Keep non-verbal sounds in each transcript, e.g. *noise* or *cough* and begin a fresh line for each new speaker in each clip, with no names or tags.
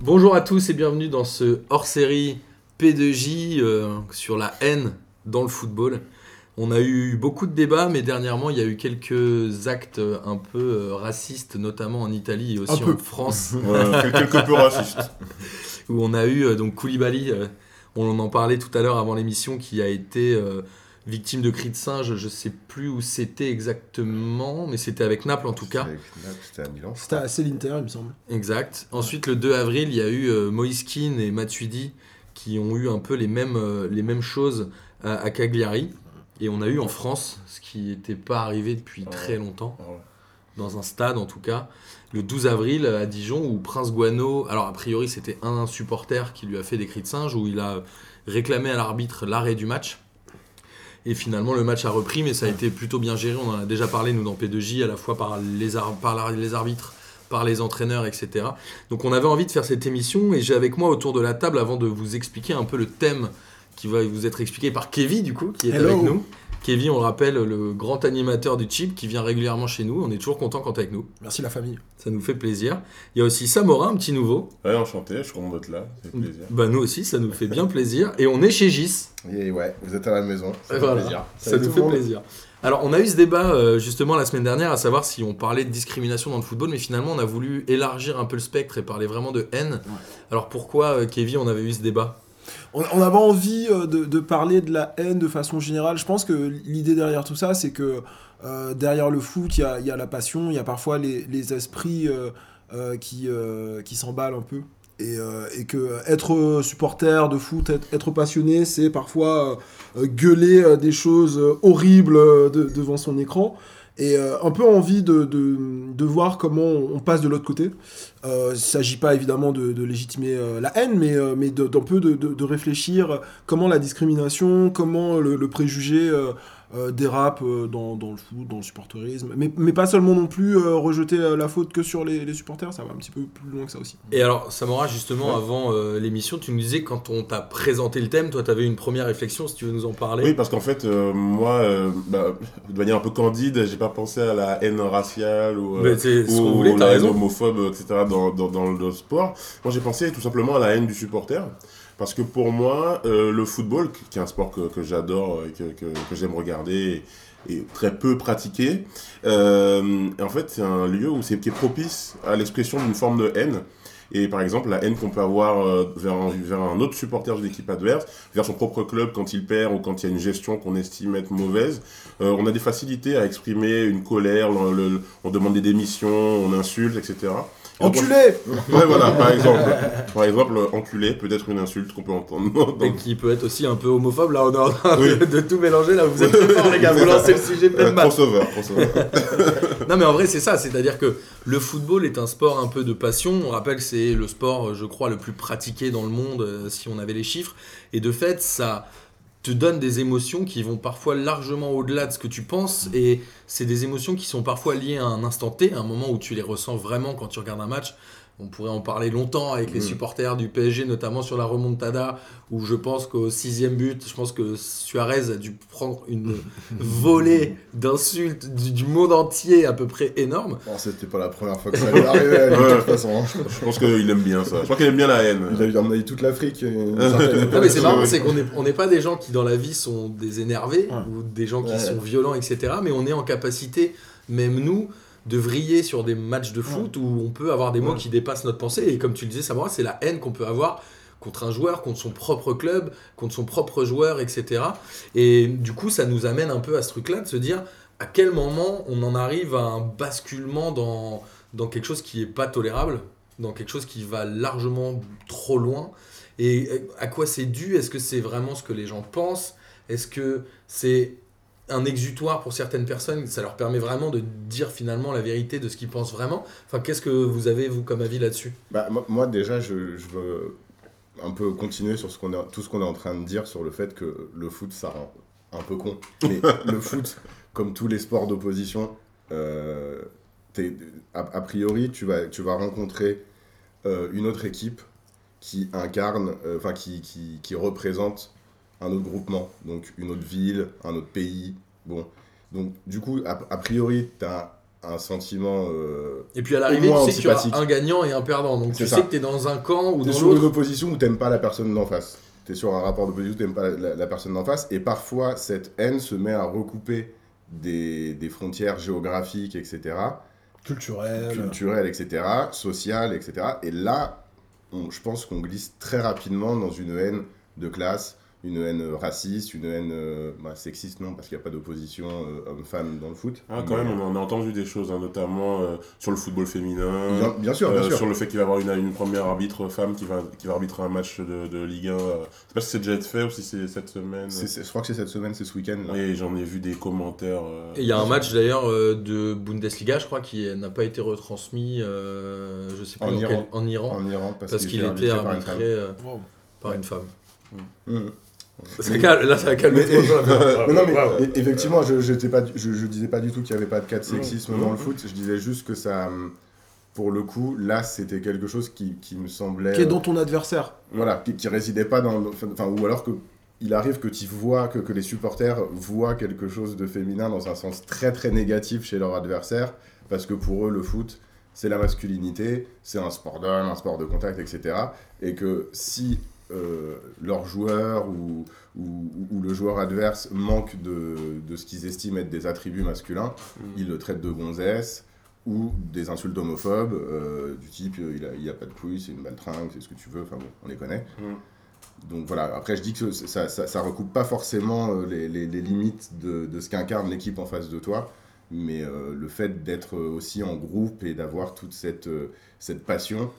Bonjour à tous et bienvenue dans ce hors-série P2J euh, sur la haine dans le football. On a eu beaucoup de débats, mais dernièrement, il y a eu quelques actes un peu euh, racistes, notamment en Italie et aussi
Un peu.
en France, *laughs*
Ouais, quelque peu raciste. *laughs*
où on a eu euh, donc Koulibaly, euh, on en parlait tout à l'heure avant l'émission, qui a été euh, victime de cris de singe. Je sais plus où c'était exactement, mais c'était avec Naples en tout cas.
Avec Naples, C'était à Milan.
C'était assez l'Inter, il me semble.
Exact. Ensuite, le 2 avril, il y a eu euh, Moïse Kean et Matuidi qui ont eu un peu les mêmes, euh, les mêmes choses à, à Cagliari. Et on a eu en France, ce qui n'était pas arrivé depuis
Ah
très longtemps.
Ouais.
dans un stade en tout cas, le 12 avril à Dijon, où Prince Guano, alors a priori c'était un supporter qui lui a fait des cris de singe, où il a réclamé à l'arbitre l'arrêt du match. Et finalement, le match a repris, mais ça a été plutôt bien géré. On en a déjà parlé, nous, dans P2J, à la fois par les, ar- par la- les arbitres, par les entraîneurs, etc. Donc, on avait envie de faire cette émission, et j'ai avec moi autour de la table, avant de vous expliquer un peu le thème qui va vous être expliqué par Kevin, du coup, qui est
Hello.
avec nous. Kevin, on le rappelle, le grand animateur du chip qui vient régulièrement chez nous. On est toujours content quand t'es avec nous.
Merci la famille.
Ça nous fait plaisir. Il y a aussi Samora, un petit nouveau.
Ouais, enchanté, je suis content d'être là, c'est plaisir.
Bah, nous aussi, ça nous fait bien plaisir. Et on est chez Gis.
Et ouais, vous êtes à la maison. Ça fait
Voilà.
plaisir.
Ça nous fait plaisir. Alors, on a eu ce débat euh, justement la semaine dernière, à savoir si on parlait de discrimination dans le football, mais finalement, on a voulu élargir un peu le spectre et parler vraiment de haine. Alors, pourquoi, euh, Kevin, on avait eu ce débat?
On, avait envie euh, de, parler de la haine de façon générale. Je pense que l'idée derrière tout ça, c'est que euh, derrière le foot, il y a, la passion, il y a parfois les, esprits euh, qui, s'emballent un peu. Et, que être supporter de foot, être, passionné, c'est parfois gueuler des choses horribles de- devant son écran. Et euh, un peu envie de, de, de voir comment on passe de l'autre côté. Euh, il ne s'agit pas évidemment de, de légitimer euh, la haine, mais, euh, mais d'un peu de, réfléchir comment la discrimination, comment le, le préjugé euh, dérape euh, dans, dans le foot, dans le supporterisme. Mais, mais pas seulement non plus euh, rejeter euh, la faute que sur les, les supporters, ça va un petit peu plus loin que ça aussi.
Et alors, Samora, justement,
Ouais.
avant euh, l'émission, tu nous disais quand on t'a présenté le thème, toi, tu avais une première réflexion, si tu veux nous en parler.
Oui, parce qu'en fait, euh, moi, euh, bah, de manière un peu candide, j'ai pas pensé à la haine raciale ou, euh, ou-
voulait,
la haine homophobe, etc. dans, dans, dans le sport. Moi, j'ai pensé tout simplement à la haine du supporter. Parce que pour moi, euh, le football, qui est un sport que, j'adore et que, que, j'aime regarder et, très peu pratiquer, euh, en fait, c'est un lieu où c'est qui est propice à l'expression d'une forme de haine. Et par exemple, la haine qu'on peut avoir euh, vers, un, vers un autre supporter d'une équipe adverse, vers son propre club quand il perd ou quand il y a une gestion qu'on estime être mauvaise, euh, on a des facilités à exprimer une colère, on demande des démissions, on insulte, etc.
Enculé
Ouais, voilà, par exemple. Par exemple, enculé peut être une insulte qu'on peut entendre.
Et qui peut être aussi un peu homophobe. Là, on est en train de,
Oui.
de tout mélanger. Là, vous êtes très forts, les gars. Vous lancez le sujet plein
euh,
de maths.
crossover, crossover.
Non, mais en vrai, c'est ça. C'est-à-dire que le football est un sport un peu de passion. On rappelle que c'est le sport, je crois, le plus pratiqué dans le monde, euh, si on avait les chiffres. Et de fait, ça te donne des émotions qui vont parfois largement au-delà de ce que tu penses. Et c'est des émotions qui sont parfois liées à un instant T, un moment où tu les ressens vraiment quand tu regardes un match. On pourrait en parler longtemps avec les
Mm.
supporters du PSG, notamment sur la remontada, où je pense qu'au sixième but, je pense que Suarez a dû prendre une *laughs* volée d'insultes du, du monde entier à peu près énorme.
Bon, c'était pas la première fois que ça allait arriver, de toute façon. hein.
Je pense qu'il aime bien ça. Je crois qu'il aime bien la haine.
Il a eu à mon avis toute l'Afrique. euh. *laughs*
Non mais c'est marrant, c'est qu'on n'est on n'est pas des gens qui dans la vie sont des énervés
Ouais.
ou des gens qui
Ouais.
sont violents, etc. Mais on est en capacité, même nous, de vriller sur des matchs de foot où on peut avoir des mots
Ouais.
qui dépassent notre pensée. Et comme tu le disais, Samora, c'est la haine qu'on peut avoir contre un joueur, contre son propre club, contre son propre joueur, etc. Et du coup, ça nous amène un peu à ce truc-là de se dire à quel moment on en arrive à un basculement dans, dans quelque chose qui est pas tolérable, dans quelque chose qui va largement trop loin? Et à quoi c'est dû? Est-ce que c'est vraiment ce que les gens pensent? Est-ce que c'est un exutoire pour certaines personnes Ça leur permet vraiment de dire finalement la vérité de ce qu'ils pensent vraiment Enfin, qu'est-ce que vous avez, vous, comme avis là-dessus?
Bah, moi, déjà, je, je veux un peu continuer sur ce qu'on est, tout ce qu'on est en train de dire sur le fait que le foot, ça rend un peu con. Mais *laughs* le foot, comme tous les sports d'opposition, euh, a, a priori, tu vas, tu vas rencontrer euh, une autre équipe qui incarne, euh, enfin qui, qui, qui représente un autre groupement, donc une autre ville, un autre pays. Bon, donc du coup, a, a priori, tu as un sentiment euh,
Et puis à l'arrivée, tu sais y aura
antipathique.
un gagnant et un perdant. Donc tu
ça.
sais que tu es dans un camp ou dans
sur une
l'autre.
opposition où t'aimes pas la personne d'en face. T'es sur un rapport d'opposition où t'aimes pas la, la- la personne d'en face. Et parfois, cette haine se met à recouper des, des frontières géographiques, etc.,
Culturel.
culturelles, etc., sociales, etc. Et là, on- je pense qu'on glisse très rapidement dans une haine de classe, une haine raciste, une haine euh, bah, sexiste, non, parce qu'il n'y a pas d'opposition euh, homme-femme dans le foot.
Ah, quand
Mais,
même, on en a entendu des choses, hein, notamment euh, sur le football féminin.
Bien, bien sûr, bien
euh,
sûr.
sur le fait qu'il va y avoir une, une première arbitre femme qui va, qui va arbitrer un match de, de Ligue 1. euh. Je sais pas si c'est déjà été fait ou si c'est cette semaine.
Je crois que c'est cette semaine, c'est ce week-end. là.
Oui, j'en ai vu des commentaires. euh,
Et il y a un match d'ailleurs euh, de Bundesliga, je crois, qui n'a pas été retransmis, euh, je sais plus
En Iran.
quel- en Iran,
En Iran, parce,
parce qu'il
était
était
par une
arbitré
femme.
euh, par une femme.
Mhm.
Ça
Mais-
calme- là, ça a calmé
Mais- non, mais
Bravo.
e- effectivement, je, j'étais pas, je, je disais pas du tout qu'il n'y avait pas de cas de sexisme
Mmh.
dans le foot. Je disais juste que ça, hum, pour le coup, là, c'était quelque chose qui, qui me semblait,
Qui est dans ton adversaire.
voilà, qui, qui résidait pas dans, enfin, ou alors que il arrive que tu vois que, que les supporters voient quelque chose de féminin dans un sens très très négatif chez leur adversaire, parce que pour eux, le foot, c'est la masculinité, c'est un sport d'homme, un sport de contact, etc. Et que si euh, leur joueur ou, ou, ou le joueur adverse manque de, de ce qu'ils estiment être des attributs masculins,
Mm.
ils le traitent de gonzesse ou des insultes homophobes euh, du type euh, il, a, il a pas de couilles, c'est une baltringue, c'est ce que tu veux, enfin bon, on les connaît.
Mm.
Donc voilà, après je dis que ça, ça, ça recoupe pas forcément les, les- les limites de, de ce qu'incarne l'équipe en face de toi, mais euh, le fait d'être aussi en groupe et d'avoir toute cette, euh, cette passion,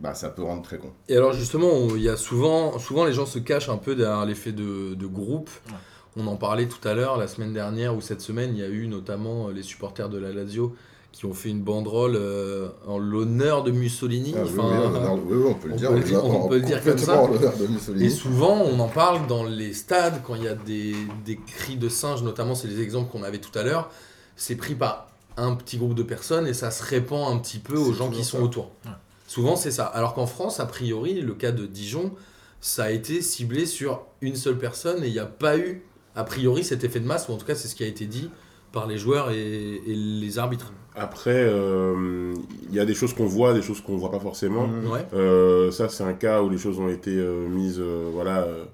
bah, ça peut rendre très con.
Et alors justement, il y a souvent, souvent les gens se cachent un peu derrière l'effet de, de groupe.
Ouais.
On en parlait tout à l'heure, la semaine dernière ou cette semaine, il y a eu notamment euh, les supporters de la Lazio qui ont fait une banderole euh, en l'honneur de Mussolini.
Ah, oui,
Enfin,
oui, on, oui, oui, on peut le
on
dire,
peut le
on,
peut le dire comme ça.
de.
Et souvent, on en parle dans les stades, quand il y a des, des cris de singes, notamment, c'est les exemples qu'on avait tout à l'heure. C'est pris par un petit groupe de personnes et ça se répand un petit peu aux gens qui sont
ça.
autour.
Ouais.
Souvent, c'est ça. Alors qu'en France, a priori, le cas de Dijon, ça a été ciblé sur une seule personne et il n'y a pas eu, a priori, cet effet de masse, ou en tout cas, c'est ce qui a été dit par les joueurs et, et les arbitres.
Après, euh, il y a des choses qu'on voit, des choses qu'on voit pas forcément.
Ouais.
Euh, ça, c'est un cas où les choses ont été euh, mises euh, voilà, euh,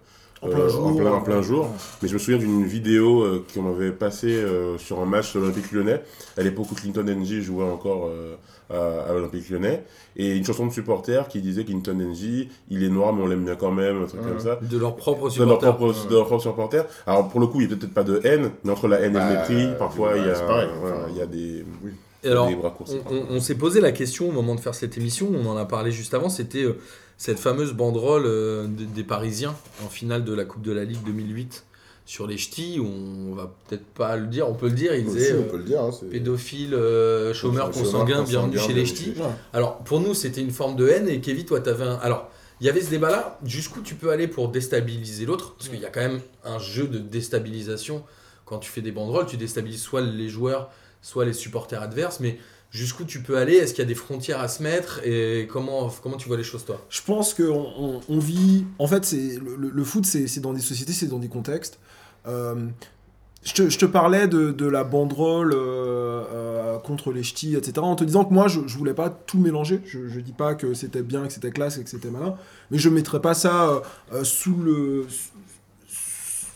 En plein
euh,
jour.
en plein, en plein jour. Mais je me souviens d'une vidéo euh, qu'on avait passée euh, sur un match de l'Olympique lyonnais, à l'époque où Clinton NG jouait encore euh, à, à l'Olympique lyonnais, et une chanson de supporter qui disait Clinton NG, il est noir mais on l'aime bien quand même, un truc comme ça.
De leurs propres
De leur,
supporters.
propre, de leur propre supporter. Alors pour le coup, il n'y a peut-être pas de haine, mais entre la haine et
Bah,
le mépris, parfois il y a,
c'est pareil.
voilà,
Enfin,
il y a des,
Et alors. On, on- on s'est posé la question au moment de faire cette émission, on en a parlé juste avant, c'était euh, cette fameuse banderole euh, des, des Parisiens en finale de la Coupe de la Ligue 2008 sur les ch'tis, on va peut-être pas le dire, on peut le dire, ils disaient.
Hein,
pédophile, euh, chômeur, consanguin, bienvenue chez les ch'tis.
Ouais.
Alors pour nous c'était une forme de haine et Kevin toi t'avais un... Alors il y avait ce débat là, jusqu'où tu peux aller pour déstabiliser l'autre? Parce qu'il y a quand même un jeu de déstabilisation quand tu fais des banderoles, tu déstabilises soit les joueurs, soit les supporters adverses, mais jusqu'où tu peux aller? Est-ce qu'il y a des frontières à se mettre? Et comment, comment tu vois les choses toi?
Je pense qu'on on, vit. En fait, c'est le, foot, c'est dans des sociétés, c'est dans des contextes. Euh, je, te, parlais de, la banderole euh, euh, contre les ch'tis, etc. En te disant que moi, je, je voulais pas tout mélanger. Je, je dis pas que c'était bien, que c'était classe et que c'était malin, mais je mettrais pas ça sous le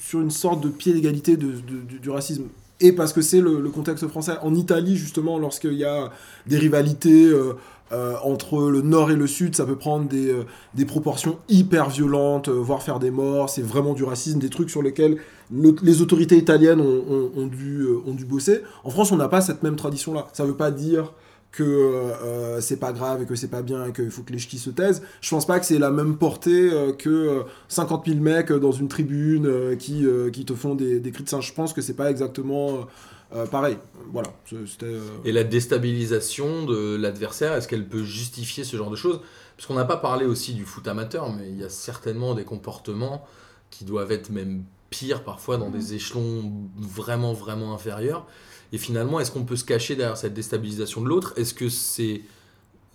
sur une sorte de pied d'égalité de, du racisme. Et parce que c'est le, contexte français. En Italie, justement, lorsqu'il y a des rivalités euh, euh, entre le nord et le sud, ça peut prendre des, euh, proportions hyper violentes, voire faire des morts. C'est vraiment du racisme, des trucs sur lesquels le- les autorités italiennes ont, dû, bosser. En France, on n'a pas cette même tradition-là. Ça veut pas dire que euh, c'est pas grave et que c'est pas bien et qu'il faut que les ch'tis se taisent. Je pense pas que c'est la même portée euh, que euh, 50 000 mecs dans une tribune euh, qui, euh, qui te font des, des cris de singe. Je pense que c'est pas exactement euh, pareil. Voilà. C'était. euh,
Et la déstabilisation de l'adversaire, est-ce qu'elle peut justifier ce genre de choses? Parce qu'on n'a pas parlé aussi du foot amateur, mais il y a certainement des comportements qui doivent être même pires parfois dans des échelons vraiment, vraiment inférieurs. Et finalement, est-ce qu'on peut se cacher derrière cette déstabilisation de l'autre? Est-ce que c'est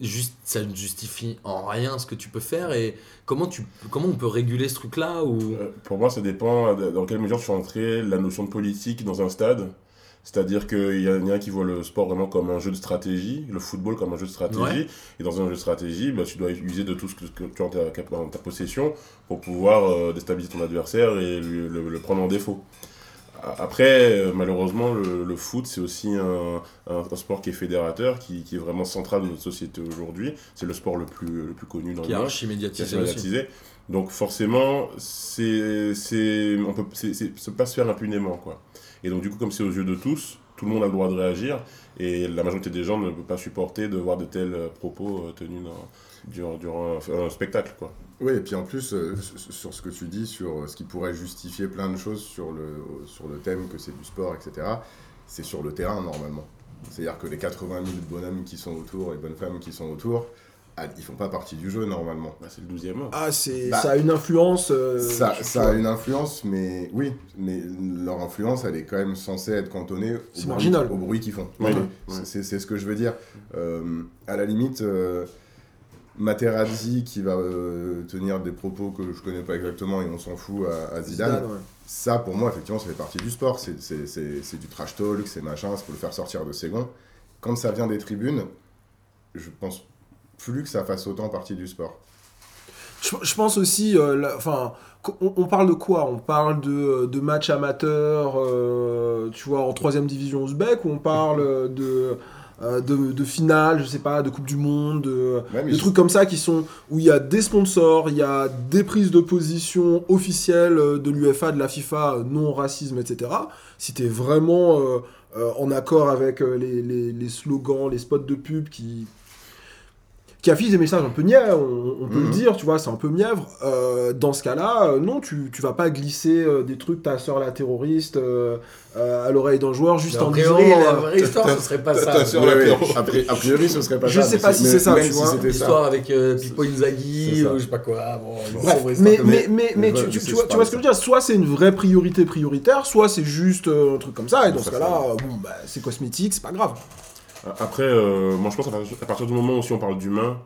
juste, ça ne justifie en rien ce que tu peux faire? Et comment, tu, comment on peut réguler ce truc-là ou...
Euh, Pour moi, ça dépend dans quelle mesure tu entrer la notion de politique dans un stade. C'est-à-dire qu'il y, en a qui voit le sport vraiment comme un jeu de stratégie, le football comme un jeu de stratégie.
Ouais.
Et dans un jeu de stratégie, bah, tu dois user de tout ce que, que tu as en ta, en ta possession pour pouvoir euh, déstabiliser ton adversaire et lui- le, le prendre en défaut. Après, euh, malheureusement, le, le foot, c'est aussi un, un- un sport qui est fédérateur, qui, qui est vraiment central dans notre société aujourd'hui. C'est le sport le plus, le plus connu dans
Qui
le monde qui a
médiatisé
médiatisé. Donc forcément, c'est, c'est, on peut, c'est, c'est, ça peut pas se faire impunément, quoi. Et donc du coup, comme c'est aux yeux de tous, tout le monde a le droit de réagir, et la majorité des gens ne peut pas supporter de voir de tels euh, propos euh, tenus dans- durant, un, spectacle, quoi.
Oui, et puis en plus, euh, sur- ce que tu dis, sur ce qui pourrait justifier plein de choses sur le, sur le thème que c'est du sport, etc., c'est sur le terrain normalement. C'est-à-dire que les 80 000 bonhommes qui sont autour, les bonnes femmes qui sont autour, ils font pas partie du jeu normalement.
Bah, c'est le 12e mois.
Ah, c'est,
Bah,
ça a une influence. euh,
ça, a une influence, mais oui, mais leur influence, elle est quand même censée être cantonnée au,
C'est
bruit,
marginal.
au bruit qu'ils font.
Ouais,
C'est-
ouais.
C'est c'est ce que je veux dire. Euh, à la limite, euh, Materazzi qui va euh, tenir des propos que je connais pas exactement et on s'en fout à, à Zidane,
Zidane, ouais.
ça pour moi, effectivement, ça fait partie du sport. C'est- C'est c'est- c'est du trash talk, c'est machin, c'est pour le faire sortir de ses gonds. Quand ça vient des tribunes, je pense plus que ça fasse autant partie du sport.
Je, je pense aussi, euh, enfin, on, on parle de quoi? On parle de, de matchs amateurs, euh, tu vois, en troisième division ouzbek, ou on parle euh, de, euh, de, de finale, je sais pas, de Coupe du Monde, de,
Ouais,
des
je-
trucs comme ça qui sont où il y a des sponsors, il y a des prises de position officielles euh, de l'UFA, de la FIFA, euh, non racisme, etc. Si t'es vraiment euh, euh, en accord avec euh, les, les- les slogans, les spots de pub qui qui affichent des messages un peu niais, on, on peut
Mhm.
le dire, tu vois, c'est un peu mièvre. Euh, dans ce cas-là, euh, non, tu, tu vas pas glisser euh, des trucs, ta soeur la terroriste, euh, euh, à l'oreille d'un joueur, juste en
priori,
disant...
la
euh,
vraie histoire, ce serait pas ça.
sur
Ouais,
la terre.
a pri- a priori, ce serait pas
Je
ça.
sais
mais
pas si
mais
c'est ça, tu
si
vois.
c'était ça.
L'histoire avec Pippo Inzaghi,
C'est ça.
ou je sais pas quoi.
Mais, mais, tu, vois,
je
tu vois ce que je veux dire? Soit c'est une vraie priorité prioritaire, soit c'est juste un truc comme ça, et dans ce cas-là, bon, bah, c'est cosmétique, c'est pas grave.
Après, euh, moi je pense à partir, du moment où si on parle d'humain,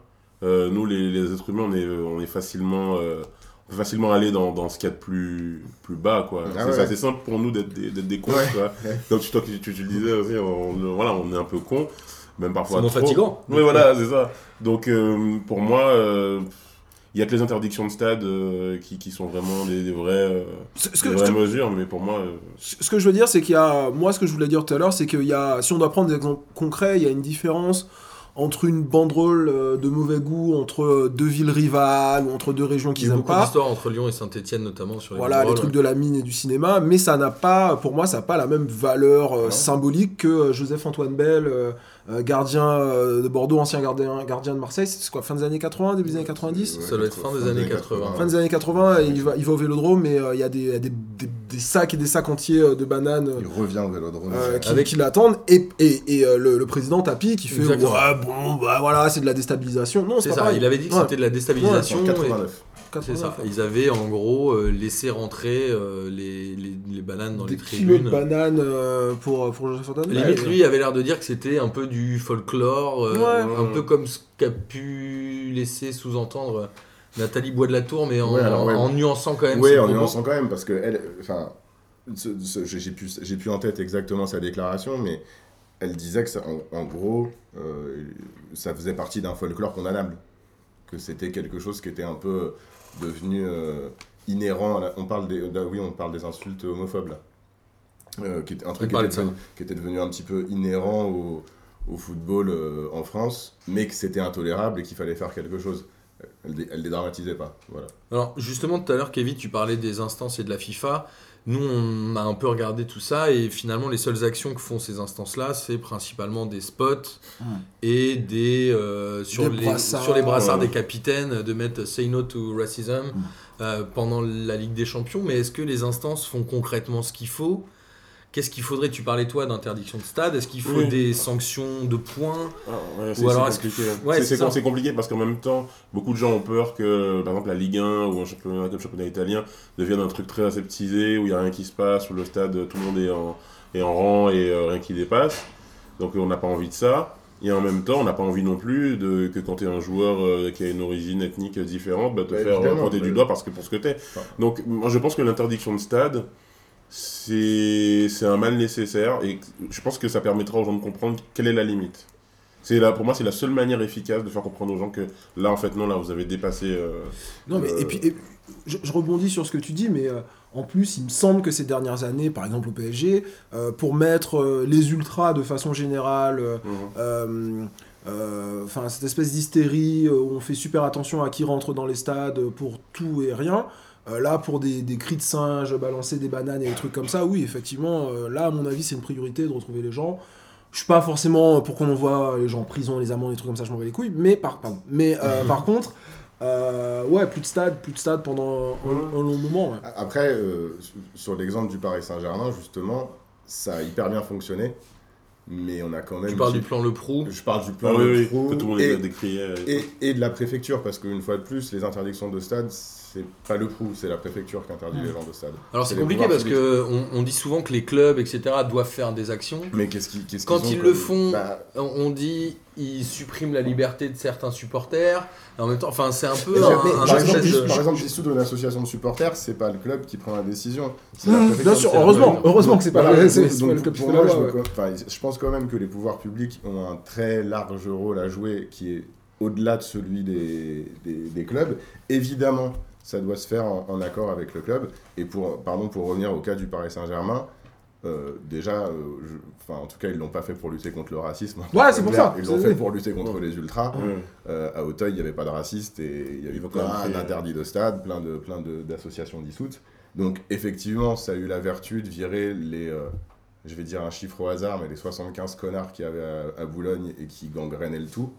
euh, nous les, les êtres humains, on est, on est facilement, euh, on peut facilement aller dans, dans ce qu'il y a de plus, plus bas. quoi.
Ah
c'est
ouais.
assez simple pour nous d'être des, d'être des cons.
Ouais.
tu vois. Donc tu, toi, tu, tu, tu le disais aussi, on, voilà, on est un peu cons, même parfois
C'est fatigant.
Oui, voilà, c'est ça. Donc euh, pour moi, euh, il y a que les interdictions de stade euh, qui, qui sont vraiment des, des vraies, euh,
Ce, ce
des
que,
vraies
ce-
mesures, mais pour moi, euh,
ce que je veux dire, c'est qu'il y a. Moi, ce que je voulais dire tout à l'heure, c'est qu'il y a. Si on doit prendre des exemples concrets, il y a une différence entre une banderole de mauvais goût entre deux villes rivales ou entre deux régions
Il y
qu'ils
a beaucoup
pas.
d'histoires entre Lyon et Saint-Etienne, notamment sur les
Voilà, les trucs de la mine et du cinéma, mais ça n'a pas, pour moi, ça n'a pas la même valeur euh,
Non.
symbolique que Joseph-Antoine Bell, gardien euh, de Bordeaux, ancien gardien, gardien de Marseille, c'est quoi, fin des années 80, début des années 90
Ça doit être fin des années 80.
Fin des années 80, et il va, il va au vélodrome, mais euh, il y a des, il y a des, des- des sacs et des sacs entiers euh, de bananes euh,
Il revient au vélodrome.
euh, qui,
Avec-
qui l'attendent, et, et, et, euh, le, le président Tapi qui fait
Exactement.
Ouais, bon, bah voilà, c'est de la déstabilisation. Non, c'est pas
ça,
pareil.
il avait dit que
Ouais.
c'était de la déstabilisation.
En
et-
89.
C'est ça.
89,
Ils avaient en gros euh, laissé rentrer euh, les, les, les bananes dans
des
les
kilos
tribunes.
de bananes euh, pour, pour Joseph-Antoine Bell.
Limite, lui, il avait l'air de dire que c'était un peu du folklore, euh,
Ouais.
un peu comme ce qu'a pu laisser sous-entendre Nathalie Bois de la Tour, mais en,
Ouais, alors, ouais.
en nuançant quand même.
Oui, en
propos.
nuançant quand même, parce que elle, enfin, j'ai plus, j'ai plus en tête exactement sa déclaration, mais elle disait que, ça, en, en gros, euh, ça faisait partie d'un folklore condamnable, que c'était quelque chose qui était un peu devenu euh, inhérent. À la- on parle des, da- oui, on parle des insultes homophobes là, Euh, qui était un truc qui était, devenu, qui était devenu un petit peu inhérent au, au football euh, en France, mais que c'était intolérable et qu'il fallait faire quelque chose. Elle, elle dédramatisait pas, voilà.
Alors justement tout à l'heure Kevin tu parlais des instances et de la FIFA. Nous on a un peu regardé tout ça et finalement les seules actions que font ces instances là c'est principalement des spots et des, euh, sur,
Des
les,
brassards.
sur les brassards
Ouais.
des capitaines de mettre Say No to Racism
Hmm.
euh, pendant la Ligue des Champions. Mais est-ce que les instances font concrètement ce qu'il faut? Qu'est-ce qu'il faudrait Tu parlais toi d'interdiction de stade? Est-ce qu'il faut
Oui.
des sanctions de points?
Ah, ouais, c'est
Ou alors
c'est
est-ce que-
compliqué.
Ouais,
C'est- compliqué parce qu'en même temps, beaucoup de gens ont peur que, par exemple, la Ligue 1 ou un championnat comme le championnat italien devienne un truc très aseptisé où il n'y a rien qui se passe, où le stade, tout le monde est en, est en rang et euh, rien qui dépasse. Donc on n'a pas envie de ça. Et en même temps, on n'a pas envie non plus de, que quand tu es un joueur euh, qui a une origine ethnique différente, bah, te
Bah,
faire euh, pointer du doigt parce que pour ce que tu es.
Enfin.
Donc moi je pense que l'interdiction de stade, c'est un mal nécessaire et je pense que ça permettra aux gens de comprendre quelle est la limite. C'est là, pour moi, c'est la seule manière efficace de faire comprendre aux gens que là, en fait, non, là, vous avez dépassé. euh,
Non, mais
Euh,
et puis et je, je rebondis sur ce que tu dis, mais euh, en plus, il me semble que ces dernières années, par exemple au PSG, euh, pour mettre euh, les ultras de façon générale, euh,
mhm.
euh, euh, enfin cette espèce d'hystérie euh, où on fait super attention à qui rentre dans les stades pour tout et rien. Euh, là, pour des, des cris de singe, balancer des bananes et des trucs comme ça, oui, effectivement, euh, là, à mon avis, c'est une priorité de retrouver les gens. Je suis pas forcément pour qu'on envoie les gens en prison, les amendes, les trucs comme ça, je m'en vais les couilles, mais par, pardon. mais, euh, *laughs* par contre, euh, ouais, plus de stade, plus de stade pendant un, un long moment. ouais.
Après, euh, sur- l'exemple du Paris Saint-Germain, justement, ça a hyper bien fonctionné, mais on a quand même.
Tu parles du plan Le Prou.
Je parle du
Ah
plan
oui,
de
oui,
trou
que tout le monde
et,
les a décriés.
et, et de la préfecture, parce qu'une fois de plus, les interdictions de stade, c'est pas le prou, c'est la préfecture qui interdit les gens de stade.
Alors c'est compliqué parce que on, on dit souvent que les clubs, etc., doivent faire des actions.
Mais qu'est-ce qu'ils qu'est-ce
Quand ils le font,
Bah,
On dit ils suppriment la liberté de certains supporters. Et en même temps, enfin c'est un peu un,
mais
un
par, exemple,
de-
par exemple, dissoudre une association de supporters, c'est pas le club qui prend la décision. c'est
Mmh,
la préfecture
bien sûr, heureusement, heureusement que c'est pas, le club qui la
je, pense quand même que les pouvoirs publics ont un très large rôle à jouer qui est au-delà de celui des, des, des clubs. Évidemment, ça doit se faire en, en accord avec le club. Et pour, pardon, pour revenir au cas du Paris Saint-Germain, euh, déjà, euh, enfin, en tout cas, ils l'ont pas fait pour lutter contre le racisme.
Ouais, c'est pour ça,
Ils l'ont fait pour lutter contre les ultras. Euh, à Auteuil, il n'y avait pas de racistes et il y avait plein
quand même créé-
d'interdits de stade, plein de plein de- d'associations dissoutes. Donc effectivement, ça a eu la vertu de virer les, euh, je vais dire un chiffre au hasard, mais les 75 connards qu'il y avait à, à Boulogne et qui gangrenaient le tout.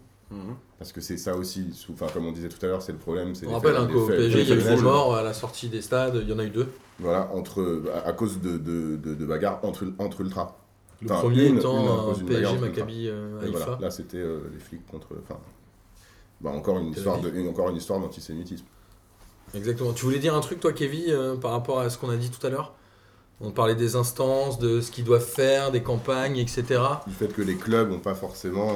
Parce que c'est ça aussi, enfin comme on disait tout à l'heure, c'est le problème.
On rappelle hein, qu'au PSG, il y a eu des
de
morts à la sortie des stades. Il y en a eu deux.
Voilà, entre, à, à cause de, de, de, de bagarres entre, entre ultras.
Le
Enfin,
premier
une-
étant
une
euh, PSG. Maccabi euh,
voilà, là c'était euh, les flics contre. Enfin, bah, encore, une
Tel
histoire
Aviv.
de, une- encore une histoire d'antisémitisme.
Exactement. Tu voulais dire un truc, toi, Kevin, euh, par rapport à ce qu'on a dit tout à l'heure? On parlait des instances, de ce qu'ils doivent faire, des campagnes, etc.
Du fait que les clubs n'ont pas forcément.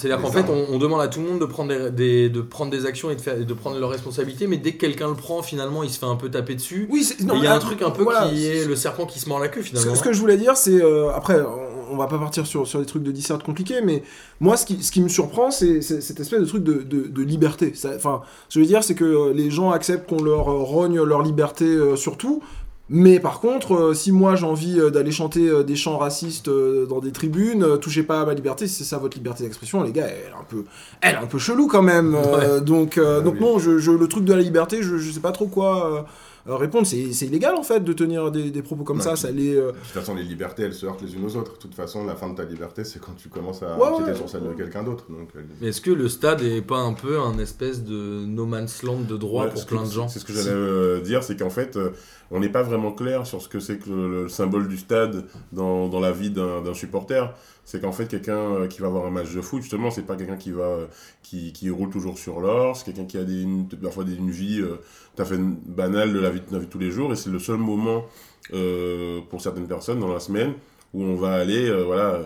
C'est-à-dire qu'en fait, on, on demande à tout le monde de prendre des, des- de prendre des actions et de, faire, et de prendre leurs responsabilités, mais dès que quelqu'un le prend, finalement, il se fait un peu taper dessus.
Oui, non,
il y a un truc un peu
voilà,
qui est le serpent qui se mord la queue, finalement.
ce que je voulais dire, c'est. euh, après, on, on va pas partir sur, sur des trucs de dissert compliqués, mais moi, ce qui, ce qui me surprend, c'est cette espèce de truc de, de, de liberté. Enfin, ce que je veux dire, c'est que euh, les gens acceptent qu'on leur euh, rogne leur liberté euh, sur tout. Mais par contre, euh, si moi j'ai envie euh, d'aller chanter euh, des chants racistes dans des tribunes, touchez pas à ma liberté, si c'est ça votre liberté d'expression, les gars, elle est un peu, elle est un peu chelou quand même. donc,
Ah
donc
oui.
non, je, je- le truc de la liberté, je, je sais pas trop quoi répondre. C'est c'est illégal en fait de tenir des, des propos comme
Ouais,
ça. Ça les, euh,
De toute façon, les libertés, elles se heurtent les unes aux autres. De toute façon, la fin de ta liberté, c'est quand tu commences à
Ouais,
sur celle de quelqu'un d'autre. Donc, euh,
Mais est-ce que le stade est pas un peu un espèce de no man's land de droit
Ouais,
pour
que-
plein de gens
C'est ce que j'allais euh, dire, c'est qu'en fait, euh, on n'est pas vraiment clair sur ce que c'est que le, le symbole du stade dans, dans la vie d'un d'un supporter. C'est qu'en fait, quelqu'un euh, qui va voir un match de foot, justement, c'est pas quelqu'un qui va euh, qui, qui roule toujours sur l'or, c'est quelqu'un qui a des, une, parfois des, une vie euh, tout à fait banale de la vie de, la vie de tous les jours, et c'est le seul moment euh, pour certaines personnes dans la semaine où on va aller, euh, voilà,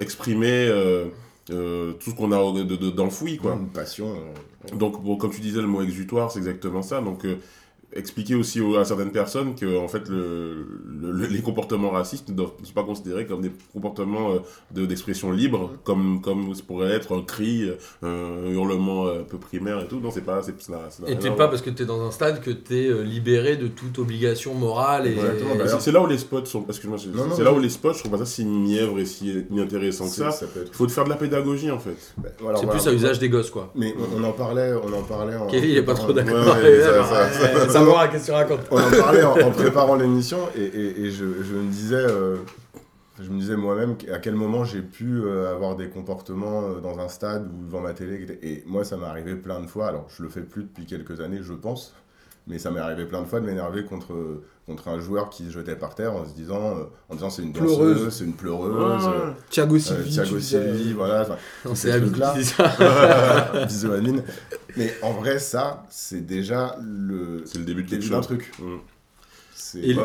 exprimer. tout ce qu'on a de- de- d'enfoui, quoi.
une passion.
Donc, bon, comme tu disais, le mot exutoire, c'est exactement ça. Donc, expliquer aussi aux- à certaines personnes que, en fait, le, le- le- les comportements racistes ne doivent ne sont pas considérés comme des comportements euh, de- d'expression libre, comme, comme ce pourrait être un cri, euh, un hurlement euh, un peu primaire et tout. Non, c'est pas. c'est- ça ça
Et t'es pas parce que t'es dans un stade que t'es libéré de toute obligation morale et.
Bah, c'est- là où les spots sont. C'est
Non, non,
c'est là où les spots, je trouve pas ça si mièvre et si intéressant que ça.
ça être.
Faut te faire de la pédagogie, en fait.
Bah, alors,
C'est
voilà.
plus à usage des gosses, quoi.
Mais on, on en parlait, on en parlait. En,
Kevin, il est pas trop d'accord. Qu'est-ce que tu racontes.
On en parlait en, en *laughs* préparant l'émission et, et- et je, je me disais, euh, je me disais moi-même à quel moment j'ai pu euh, avoir des comportements euh, dans un stade ou devant ma télé. Et moi, ça m'est arrivé plein de fois. Alors, je le fais plus depuis quelques années, je pense. Mais ça m'est arrivé plein de fois de m'énerver contre, contre un joueur qui se jetait par terre en se disant, euh, en disant c'est une
Pleureuse.
c'est une pleureuse.
Ouais,
euh.
Thiago
euh,
Silva.
Thiago Silva, voilà.
qui dit ça. *laughs*
Bisous Amine. Mais en vrai, ça, c'est déjà le
C'est le début
début d'un truc.
Mm.
C'est
Et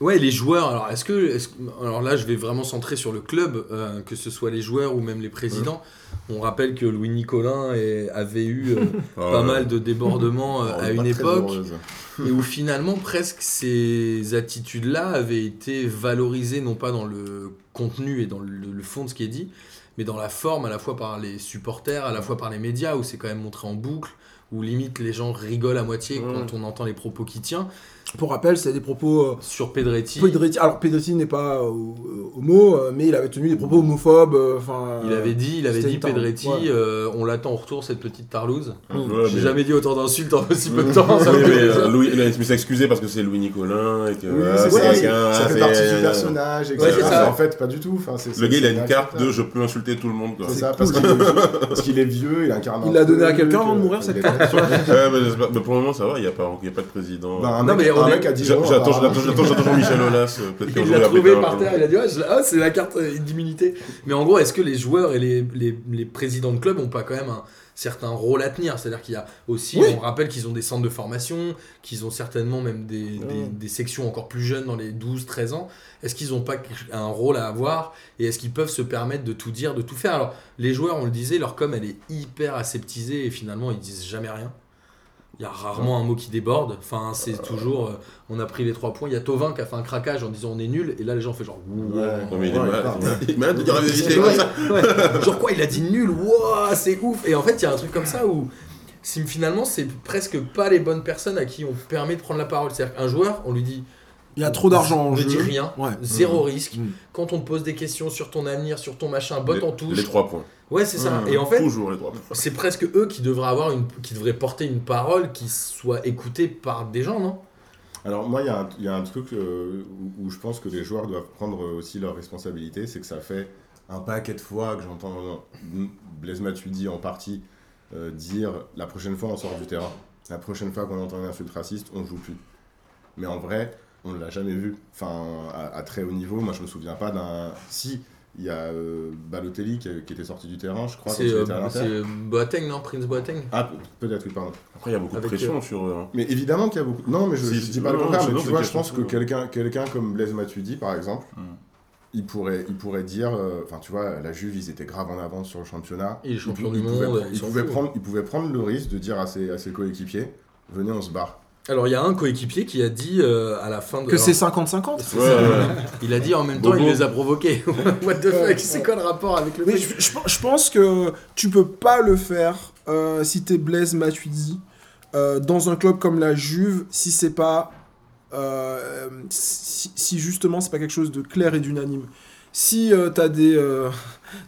Ouais.
Les joueurs. Alors, est-ce que, alors là, je vais vraiment centrer sur le club, euh, que ce soit les joueurs ou même les présidents. On rappelle que Louis Nicolin est- avait eu euh, *laughs* pas mal de débordements euh,
Alors,
à une époque, *laughs* et où finalement presque ces attitudes-là avaient été valorisées non pas dans le contenu et dans le, le fond de ce qui est dit, mais dans la forme à la fois par les supporters, à la fois par les médias, où c'est quand même montré en boucle, où limite les gens rigolent à moitié
Ouais.
quand on entend les propos qui tient.
Pour rappel, c'est des propos. euh,
Sur Pedretti,
Pedretti, alors Pedretti n'est pas euh, homo, euh, mais il avait tenu des propos homophobes. euh, Enfin,
il avait dit, il avait dit Pedretti,
ouais.
euh, on l'attend en retour cette petite tarlouse.
Ouais,
J'ai
mais-
jamais dit autant d'insultes en aussi peu de temps.
Oui, mais euh, Louis, il s'est excusé parce que c'est Louis Nicolin et que
Oui,
voilà,
c'est
c'est
ça, fait partie du personnage, etc.
c'est ça.
En fait, pas du tout. Enfin,
Le gars, il a une carte de je peux insulter tout le monde.
C'est
Ouais,
ça, *laughs* parce qu'il est, vieux- il incarne.
Il l'a donné à quelqu'un avant de
euh,
mourir, cette carte. *laughs*
mais, pour le moment, ça va, il n'y a, pas- il y a pas de président.
Bah, un mec, a dit
J'a- J'attends j'attends- j'attends- j'attends *laughs* toujours Michel Aulas. euh,
Il l'a trouvé par terre, il a dit ah, c'est la carte euh, d'immunité. Mais en gros, est-ce que les joueurs et les, présidents de club ont pas quand même un certain rôle à tenir? C'est-à-dire qu'il y a aussi,
Oui.
on rappelle qu'ils ont des centres de formation, qu'ils ont certainement même des, des, des sections encore plus jeunes dans les 12-13 ans. Est-ce qu'ils n'ont pas un rôle à avoir et est-ce qu'ils peuvent se permettre de tout dire, de tout faire? Alors, les joueurs, on le disait, leur com, elle est hyper aseptisée et finalement, ils disent jamais rien. Il y a rarement un mot qui déborde. Enfin, c'est toujours. euh, on a pris les trois points. Il y a Tovin qui a fait un craquage en disant on est nul. Et là, les gens ont fait genre.
Ouais.
Non, mais il est
Ouais,
malade. Il est malade de dire la vérité
Ouais,
comme ça.
ouais. Genre quoi, il a dit nul, Wouah, c'est ouf. Et en fait, il y a un truc comme ça où si finalement c'est presque pas les bonnes personnes à qui on permet de prendre la parole. C'est-à-dire qu'un joueur, on lui dit
Il y a trop d'argent en
ne
jeu.
dis rien,
Ouais.
zéro risque.
Mm.
Quand on te pose des questions sur ton avenir, sur ton machin, botte
Les-
en touche.
Les trois points.
Ouais, c'est ça.
Mm.
Et en fait,
Toujours les points.
c'est presque eux qui devraient avoir une, qui devraient porter une parole qui soit écoutée par des gens, non?
Alors moi, il y, a un- il y a un truc euh, où, où je pense que les joueurs doivent prendre aussi leurs responsabilités, c'est que ça fait un paquet de fois que j'entends euh, Blaise Matuidi en partie euh, dire la prochaine fois on sort du terrain, la prochaine fois qu'on entend une insulte raciste, on joue plus. Mais en vrai, on ne l'a jamais vu. Enfin, à, à très haut niveau, moi je me souviens pas d'un... Si, il y a euh, Balotelli qui, qui était sorti du terrain, je crois, quand
C'est
il
euh, Boateng, non Prince Boateng?
Ah, pe- peut-être, oui, pardon.
Après, il y a beaucoup de pression sur eux. hein.
Mais évidemment qu'il y a beaucoup. Non, mais je,
Si,
je
si,
dis pas
non,
le contraire, mais
non,
tu vois, je pense que quelqu'un quelqu'un comme Blaise Matuidi, par exemple,
Mm.
il, pourrait, il pourrait dire. euh, Enfin, tu vois, la Juve, ils étaient grave en avance sur le championnat.
Il
pou-
du
pouvait,
monde,
il
ils s'en
pouvait
foutent.
prendre, il pouvait prendre le risque de dire à ses, à ses coéquipiers venez, on se barre.
Alors il y a un coéquipier qui a dit euh, à la fin de.
Que c'est
alors,
50-50
c'est
Ouais,
ça.
ouais. *laughs*
Il a dit en même temps,
Bobo.
il les a provoqués. *laughs* What the fuck C'est quoi le rapport avec le
Mais je, je- je pense que tu peux pas le faire euh, si t'es Blaise Matuidi euh, dans un club comme la Juve si c'est pas euh, si, si justement c'est pas quelque chose de clair et d'unanime. Si euh, t'as des euh,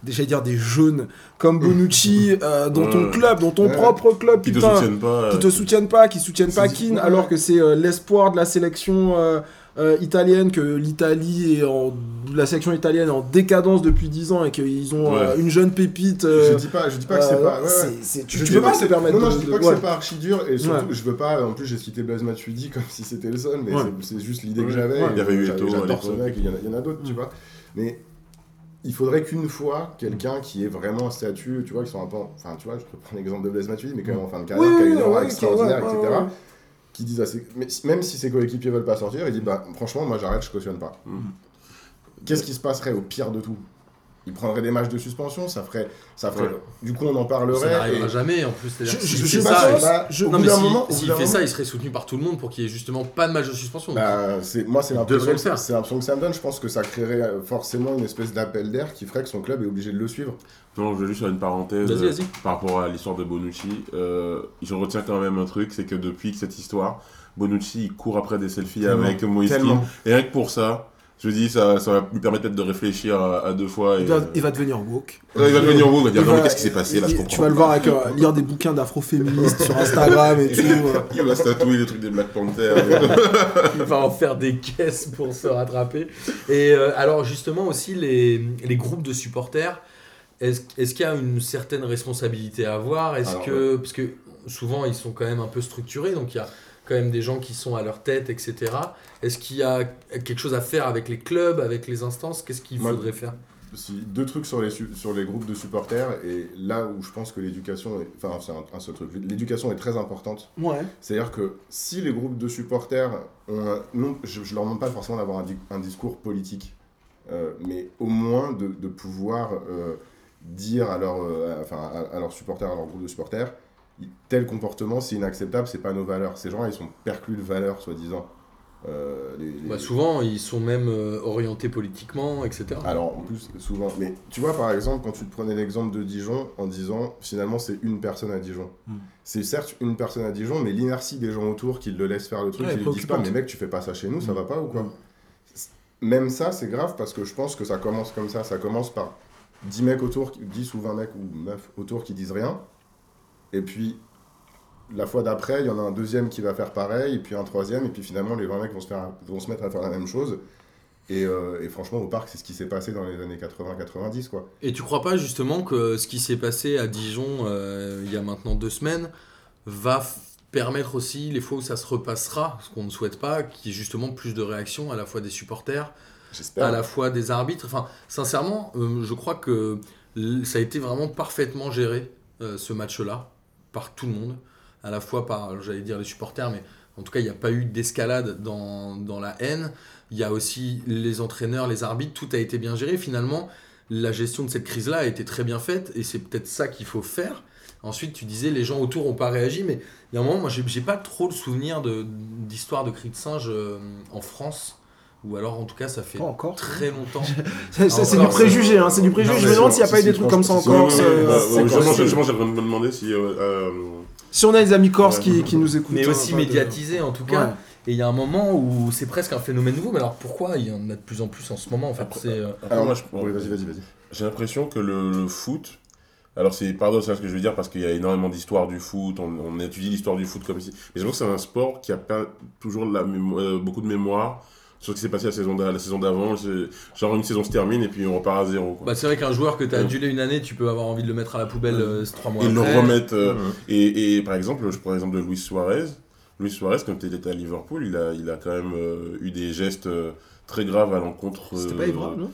j'allais dire des jeunes comme Bonucci *laughs* euh, dans ton club, dans ton
Ouais.
propre club,
Qui te
putain,
soutiennent pas.
qui
euh,
te soutiennent pas, qui soutiennent pas Keane,
ouais.
alors que c'est euh, l'espoir de la sélection euh, euh, italienne, que l'Italie est en la sélection italienne est en décadence depuis 10 ans et qu'ils ont euh,
Ouais.
une jeune pépite. euh,
je dis pas, je dis pas que c'est
euh,
pas. ouais, ouais.
c'est- tu,
Je
tu peux pas
que
te permettre.
Non, non,
de-
je dis
de-
pas que
ouais.
c'est pas archi dur, et surtout,
Ouais.
je veux pas. En plus, j'ai cité Blaise Matuidi comme si c'était le seul, mais
Ouais.
c'est- juste l'idée que j'avais.
Ouais.
Il y avait eu Eto'o
il y en a, il y en a d'autres, tu vois. Mais il faudrait qu'une fois, quelqu'un qui ait vraiment un statut, tu vois, qui soit un peu. Enfin, tu vois, je peux prendre l'exemple de Blaise Matuidi, mais quand même en fin de carrière,
Oui,
qui a une aura extraordinaire,
ouais,
etc.
ouais.
Qui disent à ses- mais même si ses coéquipiers veulent pas sortir, il dit bah franchement moi j'arrête, je cautionne pas.
Mm.
Qu'est-ce qui se passerait au pire de tout? Il prendrait des matchs de suspension, ça ferait, ça ferait.
Ouais.
Du coup on en
Ça
parlerait.
n'arrera
et-
jamais en plus. c'est-à-dire
Je-
que
je- suis pas
ça,
bah,
je-
Non, mais si-
moment,
s'il fait ça, il serait soutenu par tout le monde pour qu'il y ait justement pas de match de suspension.
Bah, c'est, moi, c'est l'impression,
faire.
c'est l'impression que ça me donne. Je pense que ça créerait euh, forcément une espèce d'appel d'air qui ferait que son club est obligé de le suivre.
Non, je veux juste faire une parenthèse
Vas-y,
euh,
vas-y.
par rapport à l'histoire de Bonucci. Euh, je retiens quand même un truc, c'est que depuis que cette histoire, Bonucci il court après des selfies
Tellement.
avec Moïse. Et rien que pour ça, je dis, ça, ça va lui permettre peut-être de réfléchir à, à deux fois. Et,
Il va, il va devenir woke.
Ouais, il va devenir beau, il va dire
Il
non, mais qu'est-ce qui s'est passé là, je comprends.
Tu vas le voir avec, euh, lire des bouquins d'afroféministes sur Instagram et tout. euh. *laughs*
Il va se tatouer les trucs des Black Panthers. *laughs*
Il va en faire des caisses pour se rattraper. Et euh, alors justement aussi les, les groupes de supporters, est-ce est-ce qu'il y a une certaine responsabilité à avoir? Est-ce
Alors,
que parce que souvent ils sont quand même un peu structurés, donc il y a quand même des gens qui sont à leur tête, etc. Est-ce qu'il y a quelque chose à faire avec les clubs, avec les instances? Qu'est-ce qu'il
Moi,
faudrait faire?
si- deux trucs sur les, su- sur les groupes de supporters, et là où je pense que l'éducation est. Enfin, c'est un, un seul truc. L'éducation est très importante.
Ouais.
C'est-à-dire que si les groupes de supporters ont. un- non, je, je leur demande pas forcément d'avoir un, di- un discours politique, euh, mais au moins de, de pouvoir euh, dire à, leur, euh, à- enfin, à, à leurs supporters, à leur groupe de supporters, tel comportement c'est inacceptable, c'est pas nos valeurs. Ces gens-là, ils sont perclus de valeurs, soi-disant. Euh, les- les-
Bah, souvent, ils sont même euh, orientés politiquement, etc.
Alors, en plus, souvent. Mais tu vois, par exemple, quand tu te prenais l'exemple de Dijon en disant finalement c'est une personne à Dijon.
Mm.
C'est certes une personne à Dijon, mais l'inertie des gens autour qui le laissent faire le truc,
Ouais,
qui lui disent pas, mais mec, tu fais pas ça chez nous, ça
Mm.
va pas ou quoi
Mm.
Même ça, c'est grave parce que je pense que ça commence comme ça. Ça commence par 10 mecs autour, qui- 10 ou 20 mecs ou meufs autour qui disent rien. Et puis, la fois d'après, il y en a un deuxième qui va faire pareil, et puis un troisième, et puis finalement, les 20 mecs vont se, faire, vont se mettre à faire la même chose. Et, euh, et franchement, au parc, c'est ce qui s'est passé dans les années 80-90, quoi.
Et tu crois pas justement que ce qui s'est passé à Dijon euh, il y a maintenant deux semaines va permettre aussi, les fois où ça se repassera, ce qu'on ne souhaite pas, qu'il y ait justement plus de réactions à la fois des supporters, à la fois des arbitres? Enfin, sincèrement, euh, je crois que ça a été vraiment parfaitement géré, ce match-là, par tout le monde. À la fois par, j'allais dire les supporters, mais en tout cas, il n'y a pas eu d'escalade dans, la haine. Il y a aussi les entraîneurs, les arbitres, tout a été bien géré. Finalement, la gestion de cette crise-là a été très bien faite et c'est peut-être ça qu'il faut faire. Ensuite, tu disais les gens autour n'ont pas réagi, mais il y a un moment, moi, j'ai pas trop le souvenir de- d'histoire de, cris de singe euh, en France, ou alors en tout cas, ça fait
Pas encore.
très longtemps. *laughs*
C'est
Encore,
du préjugé, hein, c'est du préjugé. Je me demande
si,
s'il n'y a pas eu des trucs comme ça en Corse. euh,
quand
justement, j'aimerais me demander si. euh, euh,
Si on a des amis corses
Ouais.
qui, qui nous écoutent.
Mais
hein,
aussi
pas de-
médiatisé en tout cas.
Ouais.
Et il y a un moment où c'est presque un phénomène nouveau. Mais alors pourquoi il y en a de plus en plus en ce moment en fait
Après-
c'est, euh,
après,
Alors,
moi, je-
oui, vas-y, vas-y, vas-y.
J'ai l'impression que le, le foot. Alors, c'est paradoxal ce que je veux dire parce qu'il y a énormément d'histoire du foot. On, on étudie l'histoire du foot comme ici. Mais je pense que c'est un sport qui a pas toujours la mémo- beaucoup de mémoire sur ce qui s'est passé la saison d'a- la saison d'avant. Genre, une saison se termine et puis on repart à zéro. quoi.
Bah, c'est vrai qu'un joueur que tu as adulé une année, tu peux avoir envie de le mettre à la poubelle euh, trois mois
et le remettre. euh, et, et par exemple, je prends l'exemple de Luis Suarez. Luis Suarez, quand il était à Liverpool, il a, il a quand même euh, eu des gestes euh, très graves à l'encontre euh,
pas Evra, non?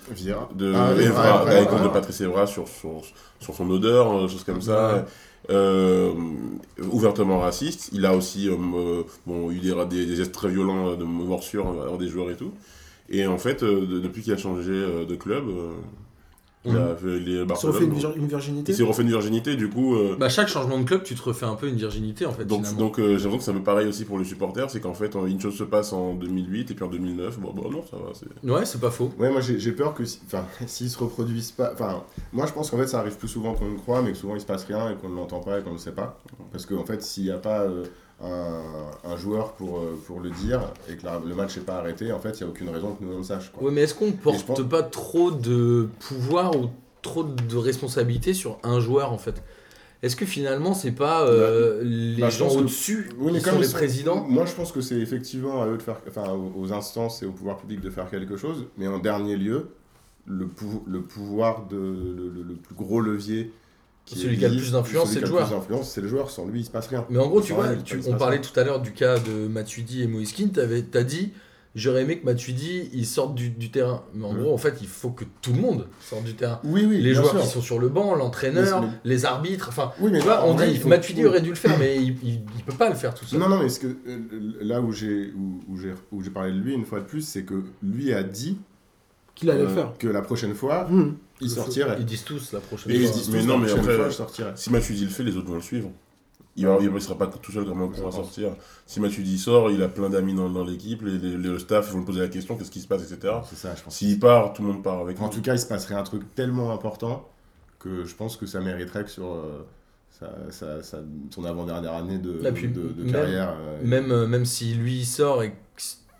De
Ah,
Evra,
Evra,
à
Evra,
l'encontre de. Patrice Evra sur, sur, sur son odeur, euh, choses comme ça. Euh, ouvertement raciste. Il a aussi euh, euh, eu des, des, gestes très violents euh, de morsure envers des joueurs et tout. Et en fait, euh, de- depuis qu'il a changé euh, de club, euh, il a fait les
Ils se refait une, vir- une virginité
Il s'est refait une virginité, du coup. euh,
Bah, chaque changement de club, tu te refais un peu une virginité en fait.
donc,
finalement.
donc euh, j'ai l'impression que c'est un peu pareil aussi pour les supporters, c'est qu'en fait, une chose se passe en 2008 et puis en 2009, bon, bon non, ça va. c'est-
Ouais, c'est pas faux.
Ouais, moi j'ai j'ai peur que si- enfin, *laughs* s'ils se reproduisent pas. Enfin, moi je pense qu'en fait ça arrive plus souvent qu'on le croit, mais que souvent il se passe rien et qu'on ne l'entend pas et qu'on ne sait pas. Parce qu'en fait, s'il n'y a pas euh, un, un joueur pour, euh, pour le dire et que la- le match n'est pas arrêté, en fait, il n'y a aucune raison que nous on le sache. Quoi.
Ouais, mais est-ce qu'on porte
je pense-
pas trop de pouvoir ou trop de responsabilité sur un joueur en fait? Est-ce que finalement c'est pas euh, les
bah,
gens au-dessus
Oui, mais
qui
comme
sont les présidents?
Moi je pense que c'est effectivement à eux de faire. Enfin, aux, aux instances et au pouvoir public de faire quelque chose, mais en dernier lieu, le, pou- le pouvoir de. Le, le- le plus gros levier.
Celui qui a le plus d'influence,
celui
c'est
qui
le
a plus
joueur.
d'influence, c'est le joueur. Sans lui, il se passe rien.
Mais en gros, tu vois, tu- on parlait
rien.
tout à l'heure du cas de Matuidi et t'avais- t'as dit j'aurais aimé que Matuidi il sorte du, du terrain. Mais en gros, en fait, il faut que tout le monde sorte du terrain.
Oui, oui.
les joueurs
sûr.
qui sont sur le banc, l'entraîneur,
Mais-
les arbitres, enfin,
Oui, mais
tu vois, on
vrai,
dit
faut-
Matuidi aurait dû le faire, mais il, il, il peut pas le faire tout seul.
Non, non, mais ce que, euh, là où j'ai où, où j'ai parlé de lui une fois de plus, c'est que lui a dit
Qu'il allait
euh,
le faire.
que la prochaine fois,
Hmm.
il sortirait.
Ils disent tous la prochaine
Et
Et
ils
fois.
disent-
tous,
mais
la
non, mais
fois, je sortirai.
Si Matuidi le fait, les autres vont le suivre. Il ne sera pas tout seul comme va
pense.
sortir. Si Matuidi sort, il a plein d'amis dans, dans l'équipe, les, les- le staff ils vont lui poser la question, qu'est-ce qui se passe, etc.
C'est ça, je pense.
S'il part, tout le monde part avec
En
lui.
tout cas, il se passerait un truc tellement important que je pense que ça mériterait que sur euh, son avant-dernière année de,
Et puis,
de, de
même-
carrière. euh,
Même, euh, même si lui il sort et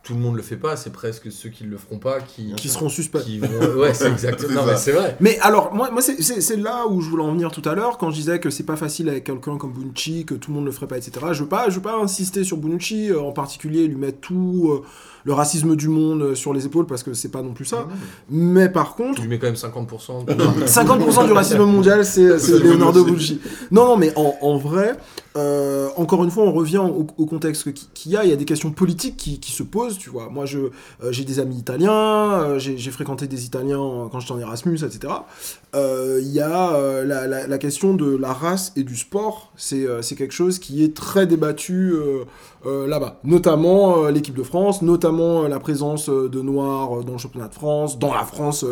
tout le monde le fait pas, c'est presque ceux qui le feront pas qui,
Qui seront suspects.
qui *laughs* vont. Ouais, c'est exactement. *laughs* Non, c'est vrai.
Mais alors, moi, moi c'est- là où je voulais en venir tout à l'heure, quand je disais que c'est pas facile avec quelqu'un comme Bonucci, que tout le monde le ferait pas, etc. Je veux pas, je veux pas insister sur Bonucci, euh, en particulier lui mettre tout euh, le racisme du monde euh, sur les épaules, parce que c'est pas non plus ça. Mais par contre,
Tu lui mets quand même 50%.
50% du racisme mondial, c'est Leonardo
Bonucci.
Non, non, mais en, en vrai, euh, encore une fois, on revient au, au contexte qui- qu'il y a. Il y a des questions politiques qui, qui se posent tu vois. Moi, je, euh, j'ai des amis italiens, euh, j'ai, fréquenté des Italiens euh, quand j'étais en Erasmus, etc. Il y a la, question de la race et du sport, c'est, c'est quelque chose qui est très débattu là-bas. Notamment l'équipe de France, notamment la présence de Noirs dans le championnat de France, dans la France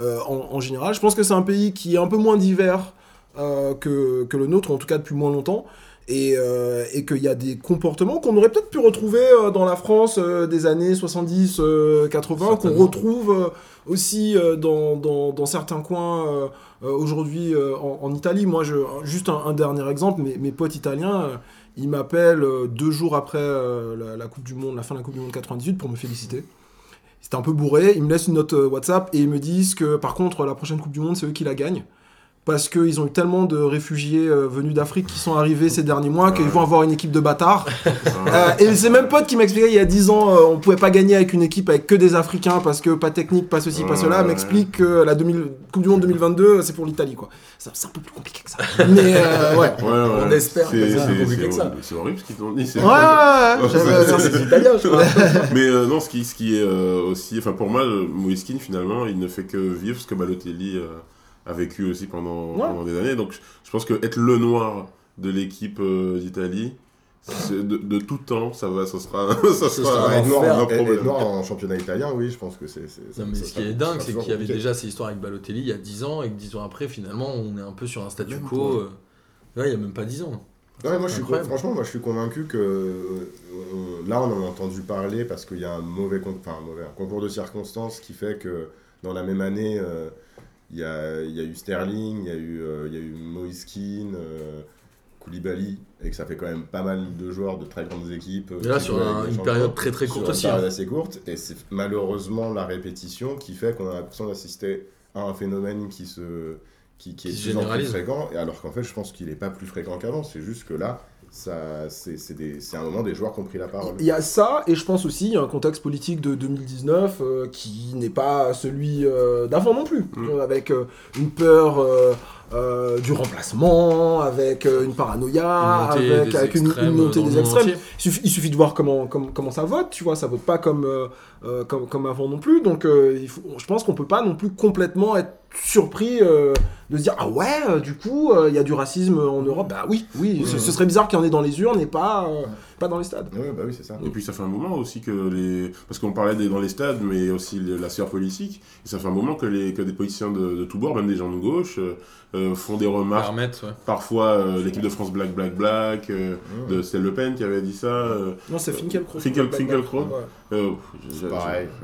en, en général. Je pense que c'est un pays qui est un peu moins divers que, que le nôtre, en tout cas depuis moins longtemps. Et, euh, et qu'il y a des comportements qu'on aurait peut-être pu retrouver euh, dans la France euh, des années 70, euh, 80, qu'on
Certainement.
retrouve euh, aussi euh, dans, dans, dans certains coins euh, euh, aujourd'hui euh, en, en Italie. Moi, je, juste un, un dernier exemple, mes, mes potes italiens, euh, ils m'appellent euh, deux jours après euh, la, la Coupe du Monde, la fin de la Coupe du Monde 98 pour me féliciter. C'était un peu bourré, ils me laissent une note euh, WhatsApp et ils me disent que par contre la prochaine Coupe du Monde c'est eux qui la gagnent. Parce qu'ils ont eu tellement de réfugiés euh, venus d'Afrique qui sont arrivés ces derniers mois qu'ils vont avoir une équipe de bâtards. *laughs* Euh, et c'est même pote qui m'expliquait il y a 10 ans, euh, on pouvait pas gagner avec une équipe avec que des Africains parce que pas technique, pas ceci, pas cela. M'explique que la 2000 Coupe du Monde 2022, c'est pour l'Italie, quoi. C'est un peu plus compliqué que ça. Mais euh, ouais.
Ouais, ouais.
On espère que
C'est-
plus compliqué
c'est
que ça.
horrible. C'est horrible ce qu'ils t'ont dit. c'est-
Ouais, ouais, ouais.
Ouais,
J'avais-
ça,
c'est italien, je crois. *laughs*
Mais euh, non, ce qui, ce qui est euh, aussi. Enfin, pour moi, le Moiskin, finalement, il ne fait que vivre ce que Balotelli euh, a vécu aussi pendant,
Ouais.
pendant des années. Donc, je- je pense que être le noir de l'équipe euh, d'Italie, de, de tout temps, ça, va, ça sera, *laughs* ça
Ce
sera
sera
un
Et- et
problème.
noir en championnat italien, oui, je pense que c'est. c'est-
Non, mais
ça
ce qui est dingue, c'est qu'il y avait déjà ces histoires avec Balotelli il y a 10 ans et que 10 ans après, finalement, on est un peu sur un statu quo. euh, Ouais, il y a même pas 10 ans.
Ouais, moi, je suis, franchement, moi je suis convaincu que euh, euh, là on en a entendu parler parce qu'il y a un mauvais, con- enfin, un mauvais un concours de circonstances qui fait que dans la même année euh, il y, a, il y a eu Sterling, il y a eu, euh, y a eu euh, Koulibaly et que ça fait quand même pas mal de joueurs de très grandes équipes. euh,
Et là,
qui
sur un- une période très très
Sur
courte
une
aussi.
période
hein.
assez courte et c'est malheureusement la répétition qui fait qu'on a l'impression d'assister à un phénomène qui se qui, qui est
Qui
plus en plus fréquent alors qu'en fait je pense qu'il est pas plus fréquent qu'avant c'est juste que là c'est un moment des joueurs qui ont pris la parole
Il y a ça, et je pense aussi il y a un contexte politique de 2019 euh, qui n'est pas celui euh, d'avant non plus,
Mm.
Euh, avec euh, une peur euh, du remplacement, avec euh, une paranoïa,
Une
avec,
des
avec une, une montée des extrêmes. Il suffit, il suffit de voir comment, comment, comment ça vote, tu vois, ça vote pas comme, euh, comme, comme avant non plus, donc il faut, je pense qu'on peut pas non plus complètement être surpris de se dire ah ouais du coup il y a du racisme en Europe. Bah oui oui ce, ce serait bizarre qu'il y en ait dans les urnes et pas pas dans les stades
ouais bah oui c'est ça
Et puis ça fait un moment aussi que les. Parce qu'on parlait des, dans les stades, mais aussi le- la sphère politique. Et ça fait un moment que, les, que des politiciens de, de tous bords, même des gens de gauche, euh, euh, font des remarques.
Permettre, ouais.
Parfois, euh, l'équipe de France Black, Black, Black, euh, de c'était Le Pen qui avait dit ça. euh,
non c'est Finkielkraut
Finkel- Finkielkraut. Euh,
pareil. *laughs*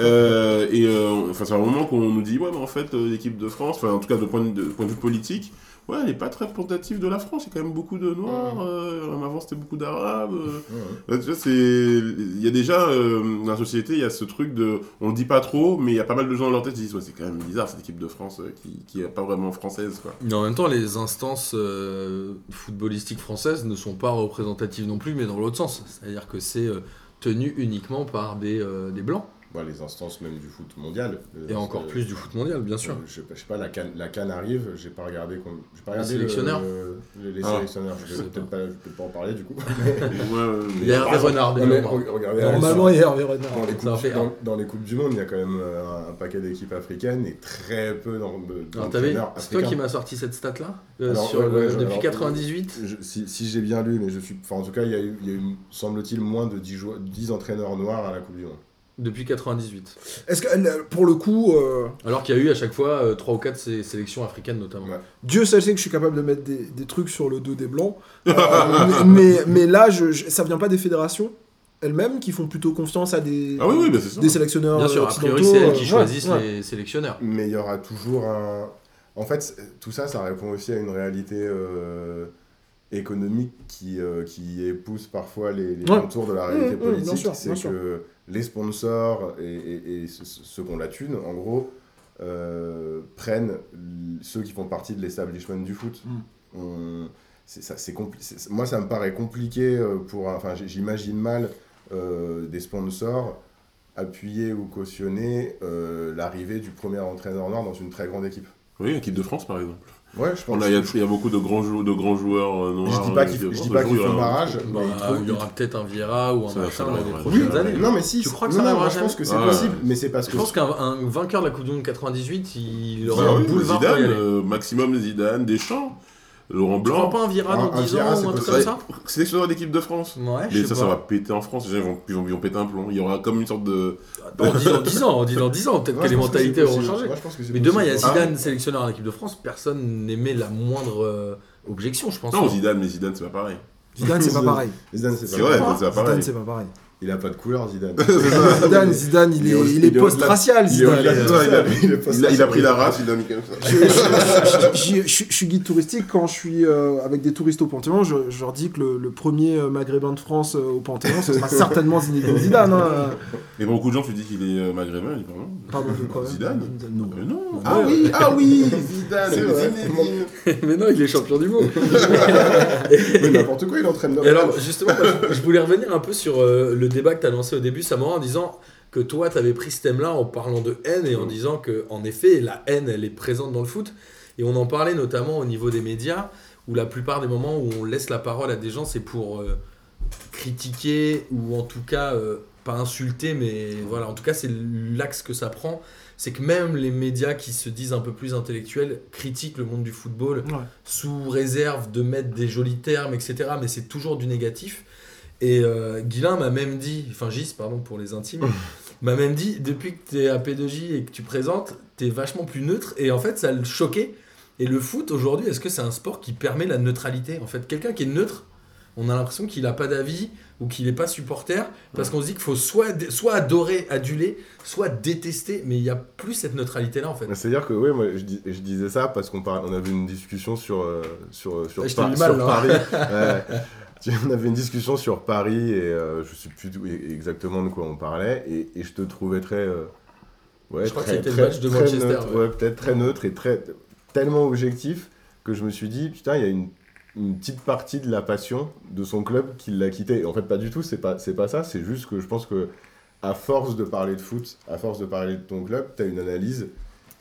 Euh, et euh, enfin, c'est un moment qu'on nous dit, ouais, mais en fait, l'équipe de France, enfin, en tout cas, de point de, de point de vue politique, ouais, elle n'est pas très représentative de la France. Il y a quand même beaucoup de Noirs. euh, avant, c'était beaucoup d'Arabes. euh. Tu vois, c'est... Il y a déjà, euh, dans la société, il y a ce truc de... On le dit pas trop, mais il y a pas mal de gens dans leur tête qui disent, ouais, c'est quand même bizarre, cette équipe de France euh, qui, qui est pas vraiment française, quoi.
Mais en même temps, les instances footballistiques françaises ne sont pas représentatives non plus, mais dans l'autre sens. C'est-à-dire que c'est tenu uniquement par des, des blancs.
Bah, les instances même du foot mondial
Et
Euh,
encore plus du foot mondial, bien sûr.
euh, je, sais pas, je sais pas, la canne, la canne arrive, j'ai pas regardé, j'ai pas
Les
regardé le-
sélectionneurs
le- les
Ah,
sélectionneurs. Je vais peut-être
pas.
peut-être pas en parler du coup. *laughs*
Il y a Hervé Renard,
Normalement, il y a Hervé Renard.
Dans les, coupes, dans, dans les du Monde, il y a quand même euh, un, paquet d'équipes africaines et très peu d'entraîneurs
C'est toi qui m'as sorti cette stat-là Euh,
Alors,
sur
ouais,
le-
ouais,
Depuis
alors,
98
Je- si, si j'ai bien lu, mais je suis. Enfin, en tout cas, il y a eu, semble-t-il, moins de 10, joueurs- 10 entraîneurs noirs à la Coupe du Monde.
Depuis 98.
Est-ce que euh, pour le coup, euh,
Alors qu'il y a eu à chaque fois 3 ou 4 sélections africaines notamment.
Ouais.
Dieu sait que je suis capable de mettre des, des trucs sur le dos des blancs, *laughs* Euh, mais, mais là, je, je- ça vient pas des fédérations elles-mêmes qui font plutôt confiance à des,
Ah oui, oui, bah,
des sélectionneurs
Bien sûr,
euh,
a priori, c'est elles
euh,
qui choisissent
ouais.
les sélectionneurs.
Mais il y aura toujours un. En fait, tout ça, ça répond aussi à une réalité euh, économique qui, euh, qui épouse parfois les, les
Ouais.
contours de la réalité
Mmh, mmh, bien
politique.
sûr,
c'est que
sûr.
Les sponsors et, et- et ceux- qui ont la thune, en gros, euh, prennent ceux qui font partie de l'establishment du foot. On- c'est ça, c'est compli- c'est- moi, ça me paraît compliqué euh, pour. Enfin, j'imagine mal euh, des sponsors appuyer ou cautionner euh, l'arrivée du premier entraîneur noir dans une très grande équipe.
Oui, équipe de France, par exemple.
Ouais, je
On
pense.
a- Il y, a- il y a beaucoup de grands, jou- de grands joueurs euh, noirs.
Je dis pas
euh,
qu'ils
qui-
je dis
qui
pas
jouent,
qu'ils font
hein.
barrage.
Bah,
mais
il y aura peut-être un Vieira ou un
ça
dans les
ouais.
prochaines
Oui,
années.
non mais si.
Tu crois que
non,
ça
non, je pense que c'est
jamais
possible, mais c'est parce
Je
que
pense qu'un un vainqueur de la Coupe du Monde 98, il
Bah
aurait un
oui,
boulevard
Zidane, euh, maximum Zidane, Deschamps, Laurent
Tu crois
Blanc.
pas un Vieira dans
Un- un
10
Vieira,
ans
c'est
ou un truc comme ça
Sélectionneur d'équipe de France.
Ouais,
Mais ça,
pas.
ça va péter en France. Déjà, ils vont, ils vont, ils vont péter un plomb. Il y aura comme une sorte de.
On dit dans 10 ans, on dit dans 10 ans, peut-être
Moi,
que les mentalités auront changé. Mais demain, il y a. Zidane sélectionneur à l'équipe de France, personne n'émet la moindre euh, objection, je pense.
Non, Zidane, mais Zidane, c'est pas pareil.
Zidane, c'est pas *laughs* pareil.
Zidane, c'est pas
pas
Zidane,
pareil.
c'est pas pareil.
Il a pas de couleur, Zidane. *laughs*
Zidane, Zidane, il
est
il est
est
post-racial,
Il
Zidane.
a- a, a pris la race, il l'a mis comme ça.
Je, je- je- je- je- je suis guide touristique quand je suis euh, avec des touristes au Panthéon. Je, je leur dis que le, le premier euh, maghrébin de France euh, au Panthéon, ce sera certainement Zinedine *laughs* Zidane. hein.
Et beaucoup de gens, tu dis qu'il est maghrébin, il dit pardon.
Pardon, de quoi
Zidane
Non.
Ah oui, ah oui, Zidane. Zinedine. *laughs*
Mais non, il est champion du monde.
Mais n'importe quoi, il entraîne
alors, justement, je voulais revenir un peu sur euh, le débat que tu as lancé au début, Samora, en disant que toi, tu avais pris ce thème-là en parlant de haine et en
Mm.
disant que, en effet, la haine, elle est présente dans le foot. Et on en parlait notamment au niveau des médias, où la plupart des moments où on laisse la parole à des gens, c'est pour euh, critiquer ou en tout cas, euh, pas insulter, mais voilà, en tout cas, c'est l'axe que ça prend. C'est que même les médias qui se disent un peu plus intellectuels critiquent le monde du football
Ouais.
sous réserve de mettre des jolis termes, etc. Mais c'est toujours du négatif. Et euh, Guilain m'a même dit, enfin Gis, pardon pour les intimes, m'a même dit, depuis que tu es à P2J et que tu présentes, tu es vachement plus neutre. Et en fait, ça le choquait. Et le foot, aujourd'hui, est-ce que c'est un sport qui permet la neutralité En fait, quelqu'un qui est neutre, on a l'impression qu'il n'a pas d'avis ou qu'il n'est pas supporter, parce qu'on se dit qu'il faut soit, soit adorer, aduler, soit détester, mais il n'y a plus cette neutralité-là, en fait.
C'est-à-dire que, oui, moi, je, dis- je disais ça parce qu'on on avait une discussion sur, euh, sur, sur, Par-
mal, là.
Paris. *laughs* Ouais. *laughs* On avait une discussion sur Paris et euh, je sais plus exactement de quoi on parlait et, et je te trouvais très. euh, ouais,
Je crois que c'était le match de Manchester,
neutre,
ouais.
ouais, peut-être très neutre et très, tellement objectif que je me suis dit, putain, il y a une, une petite partie de la passion de son club qui l'a quitté. Et en fait, pas du tout, c'est pas, c'est pas ça, c'est juste que je pense que à force de parler de foot, à force de parler de ton club, tu as une analyse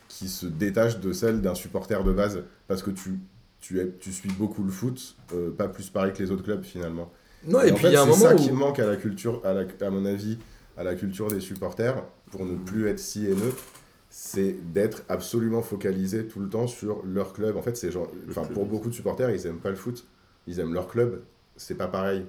qui se détache de celle d'un supporter de base. Parce que tu, tu, es, tu suis beaucoup le foot, euh, pas plus pareil que les autres clubs finalement.
Non, et, puis il y a un
c'est
moment
ça
où...
qui manque à la culture, à, la- à mon avis, à la culture des supporters, pour ne plus être si haineux, c'est d'être absolument focalisé tout le temps sur leur club. En fait, c'est genre, enfin, pour beaucoup de supporters, ils aiment pas le foot, ils aiment leur club. C'est pas pareil.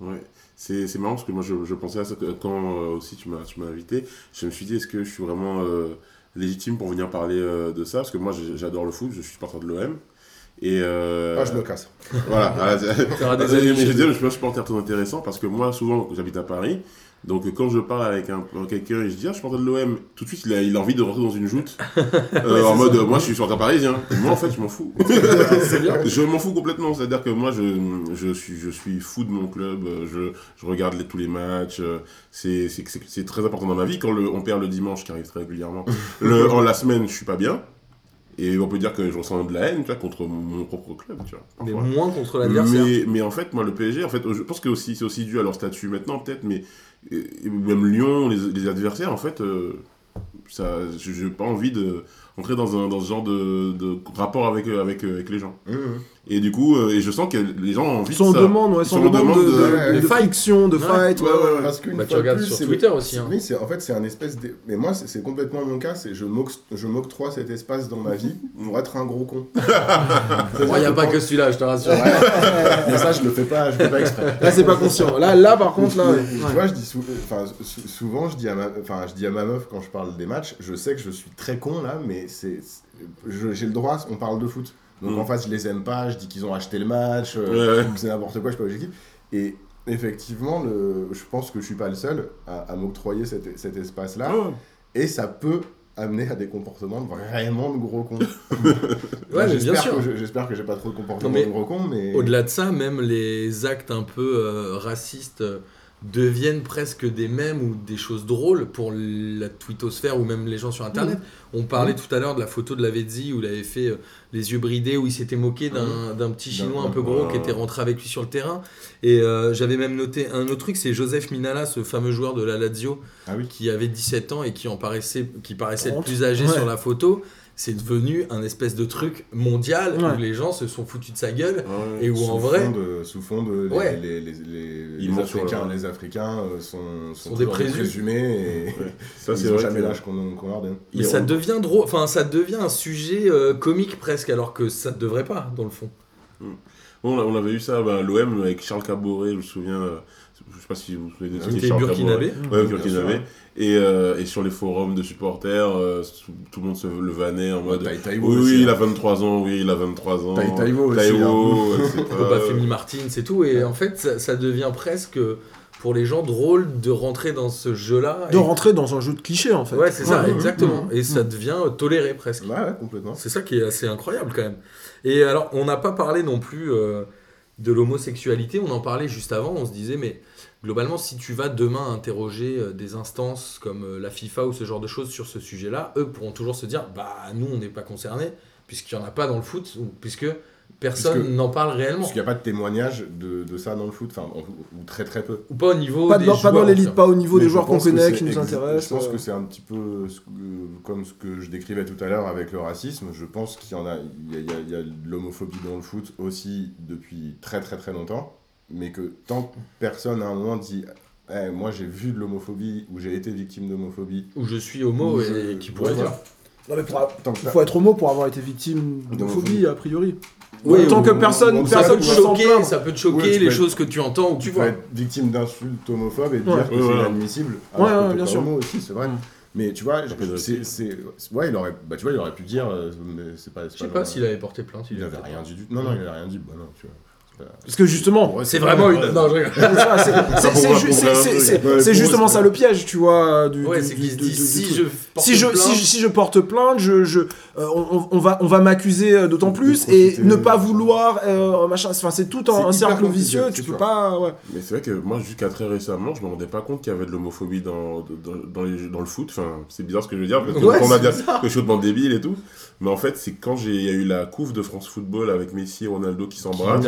Ouais, c'est c'est marrant parce que moi je, je pensais à ça que- quand euh, aussi tu m'as tu m'as invité. Je me suis dit, est-ce que je suis vraiment euh, légitime pour venir parler euh, de ça? Parce que moi j'adore le foot, je suis supporter de l'OM. Et euh,
Ah, je me casse.
voilà, *laughs* *laughs* je suis un supporter très intéressant parce que moi souvent j'habite à Paris. Donc quand je parle avec un, quelqu'un et je dis ah, je suis supporter de l'OM, tout de suite il a, il a envie de rentrer dans une joute *laughs* euh, en mode moi je suis supporter parisien. Moi en fait je m'en fous.
Bien.
Je m'en fous complètement, c'est-à-dire que moi je, je, suis, je suis fou de mon club, je, je regarde les- tous les matchs, c'est c'est- c'est- c'est très important dans ma vie. Quand le, on perd le dimanche, qui arrive très régulièrement, le, en la semaine je suis pas bien, et on peut dire que je ressens de la haine tu vois, contre mon, propre club. Tu vois,
Mais moins contre l'adversaire.
Mais, mais en fait, moi, le PSG, en fait, je pense que aussi, c'est aussi dû à leur statut maintenant, peut-être, mais même Lyon, les, les adversaires, en fait, euh, ça, je n'ai pas envie de entrer dans, un, dans ce genre de, de rapport avec, euh, avec, euh, avec les gens. Et du coup, euh, et je sens que les gens ont envie
Son
de ça.
demande, ouais,
sont en
demande de,
demande
de,
de-
de friction, de
Ouais.
fight. ouais,
Ouais, ouais,
ouais.
ouais.
Parce qu'une
Bah, tu regardes
plus,
sur
c'est-
Twitter aussi. hein.
Oui, en fait c'est un espèce de. Mais moi c'est complètement mon cas, c'est je m'oc- je m'octroie cet espace dans ma vie pour être un gros con. *laughs*
Il n'y a pas que celui-là, je te rassure. *laughs*
Mais ça je le fais pas, je le fais pas exprès.
Là, c'est pas conscient. Là, là par contre, là.
Mais. Tu vois, je dis souvent, je dis, à ma, enfin, je dis à ma meuf quand je parle des matchs, je sais que je suis très con là, mais c'est, j'ai le droit, on parle de foot. Donc
Mm.
en face, je les aime pas, je dis qu'ils ont acheté le match, euh,
Ouais,
c'est n'importe quoi, je suis pas objectif. Et effectivement, le, je pense que je suis pas le seul à, à m'octroyer cet, cet espace-là, et ça peut amener à des comportements vraiment de gros cons. *laughs*
Ouais,
j'espère. Que je- j'espère que j'ai pas trop de comportements
Non, mais
de gros cons, mais.
Au-delà de ça, même les actes un peu euh, racistes deviennent presque des mèmes ou des choses drôles pour la twittosphère ou même les gens sur Internet. On parlait tout à l'heure de la photo de Lavezzi où il avait fait euh, les yeux bridés, où il s'était moqué d'un d'un petit chinois un peu gros qui était rentré avec lui sur le terrain. Et euh, j'avais même noté un autre truc, c'est Joseph Minala, ce fameux joueur de la Lazio,
Ah oui.
qui avait 17 ans et qui en paraissait, qui paraissait le
30,
plus âgé
ouais.
sur la photo. C'est devenu un espèce de truc mondial
Ouais.
où les gens se sont foutus de sa gueule
Ouais.
et où en vrai,
de, sous fond de les,
Ouais.
les, les, les-
Ils
les
montent sur
Africains,
le-
les Africains euh, sont,
Sont
sont,
des présumés.
et *laughs*
Ça,
ils
c'est
jamais l'âge qu'on qu'on leur donne.
et ça
on-
devient drôle, enfin ça devient un sujet euh, comique presque, alors que ça ne devrait pas dans le fond.
Bon, on avait eu ça, bah, l'OM avec Charles Caboret, je me souviens. euh, Je sais pas si vous vous souvenez de
Qui
qui
était
Charles
burkinabé.
Ouais, burkinabé. Et, euh, et sur les forums de supporters, euh, tout, le monde se le vannait en mode.
Tai
Oui,
aussi,
oui, il
hein.
a 23 ans, oui, il a 23 ans.
Tai Taiwo aussi,
Taiwo,
hein.
Bah, Femi Martin, c'est *laughs* tout. Et en fait, ça, ça devient presque pour les gens drôle de rentrer dans ce jeu-là.
De
Et-
rentrer dans un jeu de clichés en fait.
Ouais, c'est ça,
Ouais,
exactement.
ouais,
Et ça devient euh, toléré presque.
Ouais, ouais, complètement.
C'est ça qui est assez incroyable quand même. Et alors, on n'a pas parlé non plus euh, de l'homosexualité, on en parlait juste avant, on se disait, mais globalement, si tu vas demain interroger euh, des instances comme euh, la FIFA ou ce genre de choses sur ce sujet-là, eux pourront toujours se dire, bah nous, on n'est pas concernés, puisqu'il n'y en a pas dans le foot, ou puisque personne n'en parle réellement.
Parce qu'il n'y a pas de témoignage de, de ça dans le foot, enfin, ou, ou très très peu.
Ou pas au niveau
Pas,
des
dans, pas
joueurs,
dans l'élite, pas au niveau
Mais
des joueurs qu'on connaît, qui nous intéressent.
Je pense
euh.
que c'est un petit peu ce que- comme ce que je décrivais tout à l'heure avec le racisme. Je pense qu'il y en a, il y a, il y a- il y a de l'homophobie dans le foot aussi depuis très très très longtemps, mais que tant que personne à un moment dit, Eh, moi j'ai vu de l'homophobie ou j'ai été victime d'homophobie.
Où je suis homo
Ou
et
je-
qui pourrait
ouais,
dire.
Non, mais pour- il faut être homo pour avoir été victime d'homophobie, a priori.
Oui,
Tant
ou-
que personne,
ou- ou
Ça
personne
peut
ne
te choquer, ça peut te choquer les choses que tu entends ou que tu vois.
être victime d'insultes homophobes et
Ouais.
dire que
Ouais,
c'est inadmissible.
Ouais,
que
bien sûr.
homo aussi, c'est vrai. Mais tu vois, c'est, c'est, ouais, il aurait, bah, tu vois, il aurait pu dire, euh, mais c'est pas.
Je sais pas s'il avait porté plainte.
Il avait rien dit du tout. Non, non, il avait rien dit. Bah non, tu vois. Pas-
Parce que justement,
Ouais,
C'est vraiment une. Non, je rigole.
c'est justement ça le piège, tu vois. Du,
Ouais, c'est qu'il dit si je
si je,
plainte,
si, je porte plainte, je, je, euh, on, on va, on va m'accuser euh, d'autant
De
plus et ne pas vouloir euh, machin. Enfin, c'est tout un, cercle vicieux. Tu peux
sûr.
pas. Ouais.
Mais c'est vrai que moi, jusqu'à très récemment, je me rendais pas compte qu'il y avait de l'homophobie dans, dans, dans, les- dans le foot. Enfin, c'est bizarre ce que je veux dire, parce que on
bizarre.
que je suis complètement débile et tout. Mais en fait, c'est quand j'ai il y a eu la couve de France Football avec Messi et Ronaldo qui
Qui
s'embrassent.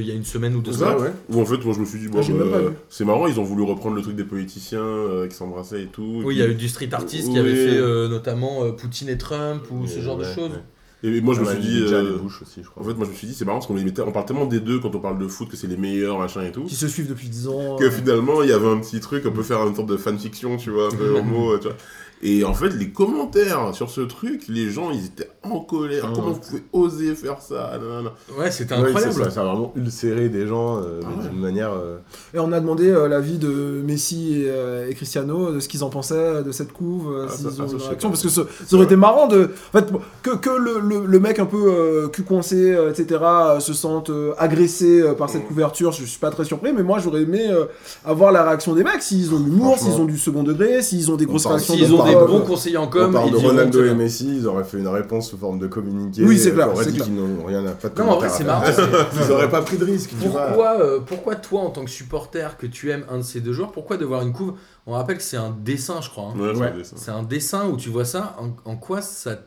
Il y a une semaine ou deux semaines.
ouais.
Où en fait, moi je me suis dit, bon,
Ah,
bah,
vu.
c'est marrant, ils ont voulu reprendre le truc des politiciens euh, qui s'embrassaient et tout.
Oui, il y a eu du street artist qui
Oui.
avait fait euh, notamment euh, Poutine et Trump ou ce
Et
genre de choses.
ouais.
Et moi je me
On a
suis
mis
dit. euh,
aussi, je crois.
En fait, moi je me suis dit, c'est marrant parce qu'on les mettait, on parle tellement des deux quand on parle de foot que c'est les meilleurs, machin et tout.
Qui se suivent depuis 10 ans.
Que
euh.
finalement, il y avait un petit truc, on peut faire une sorte de fanfiction, tu vois, un peu *laughs* homo, tu vois. Et en fait, les commentaires sur ce truc, les gens, ils étaient en colère.
Ah.
Comment vous pouvez oser faire ça? Nanana.
Ouais, c'était
Ouais,
incroyable.
c'est ça, ça a vraiment ulcéré des gens euh,
Ah ouais.
d'une manière. euh,
Et on a demandé euh, l'avis de Messi et, euh, et Cristiano de ce qu'ils en pensaient de cette couve,
Ah,
s'ils ont
ah,
une réaction, parce que ça, ça aurait été marrant de, en fait, que, que le, le, le mec un peu euh, cul coincé, euh, etc., euh, se sente euh, agressé euh, par cette
Mm.
couverture. Je suis pas très surpris, mais moi j'aurais aimé euh, avoir la réaction des mecs, s'ils ont de l'humour, s'ils ont du second degré, s'ils ont des grosses réactions.
Des bons conseillers en com,
on parle
ils
de Ronaldo et. Messi, ils auraient fait une réponse sous forme de communiqué.
Oui, c'est clair,
dit
clair.
qu'ils n'ont rien à de
Non, mais en vrai, c'est
faire.
marrant. *laughs*
Ils auraient pas pris de risque, tu vois.
Pourquoi, euh, pourquoi toi, en tant que supporter, que tu aimes un de ces deux joueurs, pourquoi devoir une couve? On rappelle que c'est un dessin, je crois. hein.
Ouais, c'est
un dessin où tu vois ça. En, en quoi ça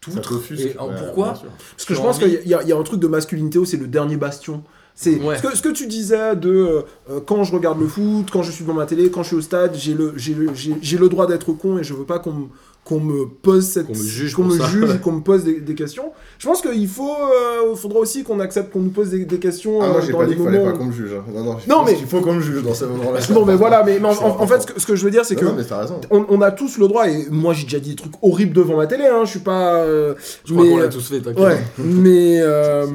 t'outre. Et en-
Ouais,
pourquoi.
Parce que je pense qu'il y, y a un truc de masculinité où c'est le dernier bastion. C'est
Ouais.
ce, que, ce que tu disais de euh, euh, quand je regarde le foot, quand je suis devant ma télé, quand je suis au stade, j'ai le, j'ai le, j'ai- j'ai le droit d'être con et je veux pas qu'on me, qu'on me pose cette,
Qu'on me juge
qu'on me
ça.
juge, *laughs* qu'on me pose des, des questions. Je pense qu'il faut, euh, faudra aussi qu'on accepte qu'on nous pose des, des questions.
Ah,
euh,
moi j'ai
dans
pas
les
dit qu'il fallait
moments
pas qu'on me juge. hein. Non,
mais-
qu'il faut qu'on me juge dans ce moment-là.
Non mais voilà, mais, mais en, fait ce que, ce que je veux dire c'est que
Non,
on, on a tous le droit et moi j'ai déjà dit des trucs horribles devant ma télé, hein, je suis pas. euh,
Je crois qu'on l'a tous fait, t'inquiète.
Ouais, mais *laughs* euh.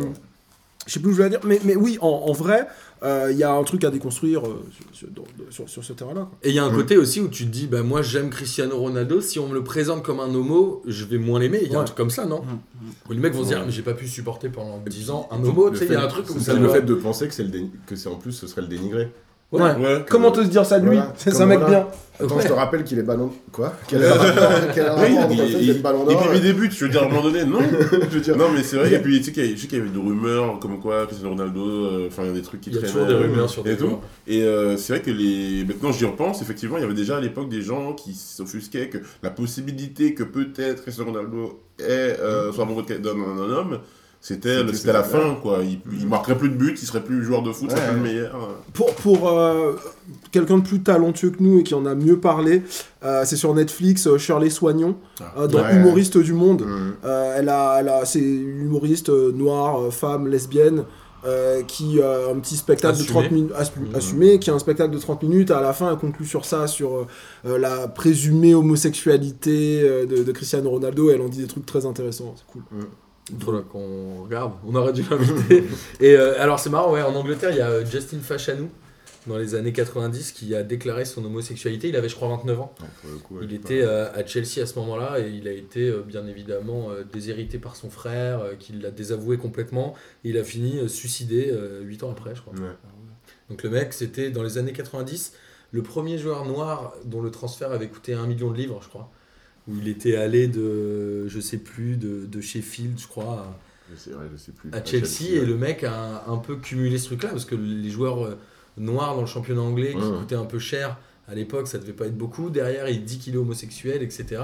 Je sais plus où je voulais dire, mais, mais oui, en, en vrai, il y a un truc à déconstruire euh, sur, sur- dans- sur- sur ce terrain-là.
Et il y a un côté aussi où tu te dis, bah moi j'aime Cristiano Ronaldo, si on me le présente comme un homo, je vais moins l'aimer. Il y a un truc comme ça, non. Où les mecs vont se dire, mais j'ai pas pu supporter pendant 10 ans un homo,
Le
tu sais, il y a
fait-
un truc
c'est
ça
le fait de penser que c'est le déni- que c'est en plus ce serait le dénigré.
Ouais.
Ouais,
Comment te dire ça de lui
Voilà.
C'est un mec
voilà.
bien.
Attends,
Ouais.
je te rappelle qu'il est ballon. Quoi Quel est le ballon
Et
d'or
puis il met des buts, je veux dire, à un moment donné, non *laughs*
Je veux dire,
Non, mais c'est vrai, et puis tu sais qu'il y, qu'il y avait des rumeurs comme quoi Cristiano Ronaldo, euh, enfin il y a des trucs qui
Il y a
traînaient.
toujours des
euh,
rumeurs sur
et
des
tout.
joueurs.
Et euh, c'est vrai que les. Maintenant, j'y repense, effectivement, il y avait déjà à l'époque des gens qui s'offusquaient que la possibilité que peut-être Cristiano Ronaldo est, euh, soit amoureux d'un homme, C'était la fin, quoi. Il, il marquerait plus de buts, il serait plus joueur de foot, il serait
Ouais,
plus le meilleur.
Pour, pour euh, quelqu'un de plus talentueux que nous et qui en a mieux parlé, euh, c'est sur Netflix, euh, Shirley Soignon, euh, dans
Ouais.
Humoriste du Monde. Euh, elle a, elle a, c'est une humoriste euh, noire, euh, femme, lesbienne, euh, qui a un petit spectacle de
Assumé.
30 minutes, assu-
Mhm.
assumé, qui a un spectacle de 30 minutes. À la fin, elle conclut sur ça, sur euh, euh, la présumée homosexualité euh, de, de Cristiano Ronaldo. Elle en dit des trucs très intéressants. C'est cool.
Il faudra qu'on regarde. On aurait dû l'inviter. *laughs* Et euh, alors, c'est marrant, ouais, en Angleterre, il y a euh, Justin Fachanou, dans les années 90, qui a déclaré son homosexualité. Il avait, je crois, 29 ans.
Ouais, pour le coup, ouais,
Il était euh, à Chelsea à ce moment-là et il a été euh, bien évidemment déshérité par son frère, qui l'a désavoué complètement. Et il a fini suicidé 8 ans après, je crois.
Ouais.
Donc le mec, c'était dans les années 90, le premier joueur noir dont le transfert avait coûté un million de livres, je crois. Où il était allé de, je sais plus, de, de Sheffield, je crois, à-
Je sais, ouais, je sais plus.
à Chelsea. Et le mec a un, peu cumulé ce truc-là, parce que les joueurs euh, noirs dans le championnat anglais qui
Ouais.
coûtaient un peu cher à l'époque, ça devait pas être beaucoup. Derrière, il dit qu'il est homosexuel, etc.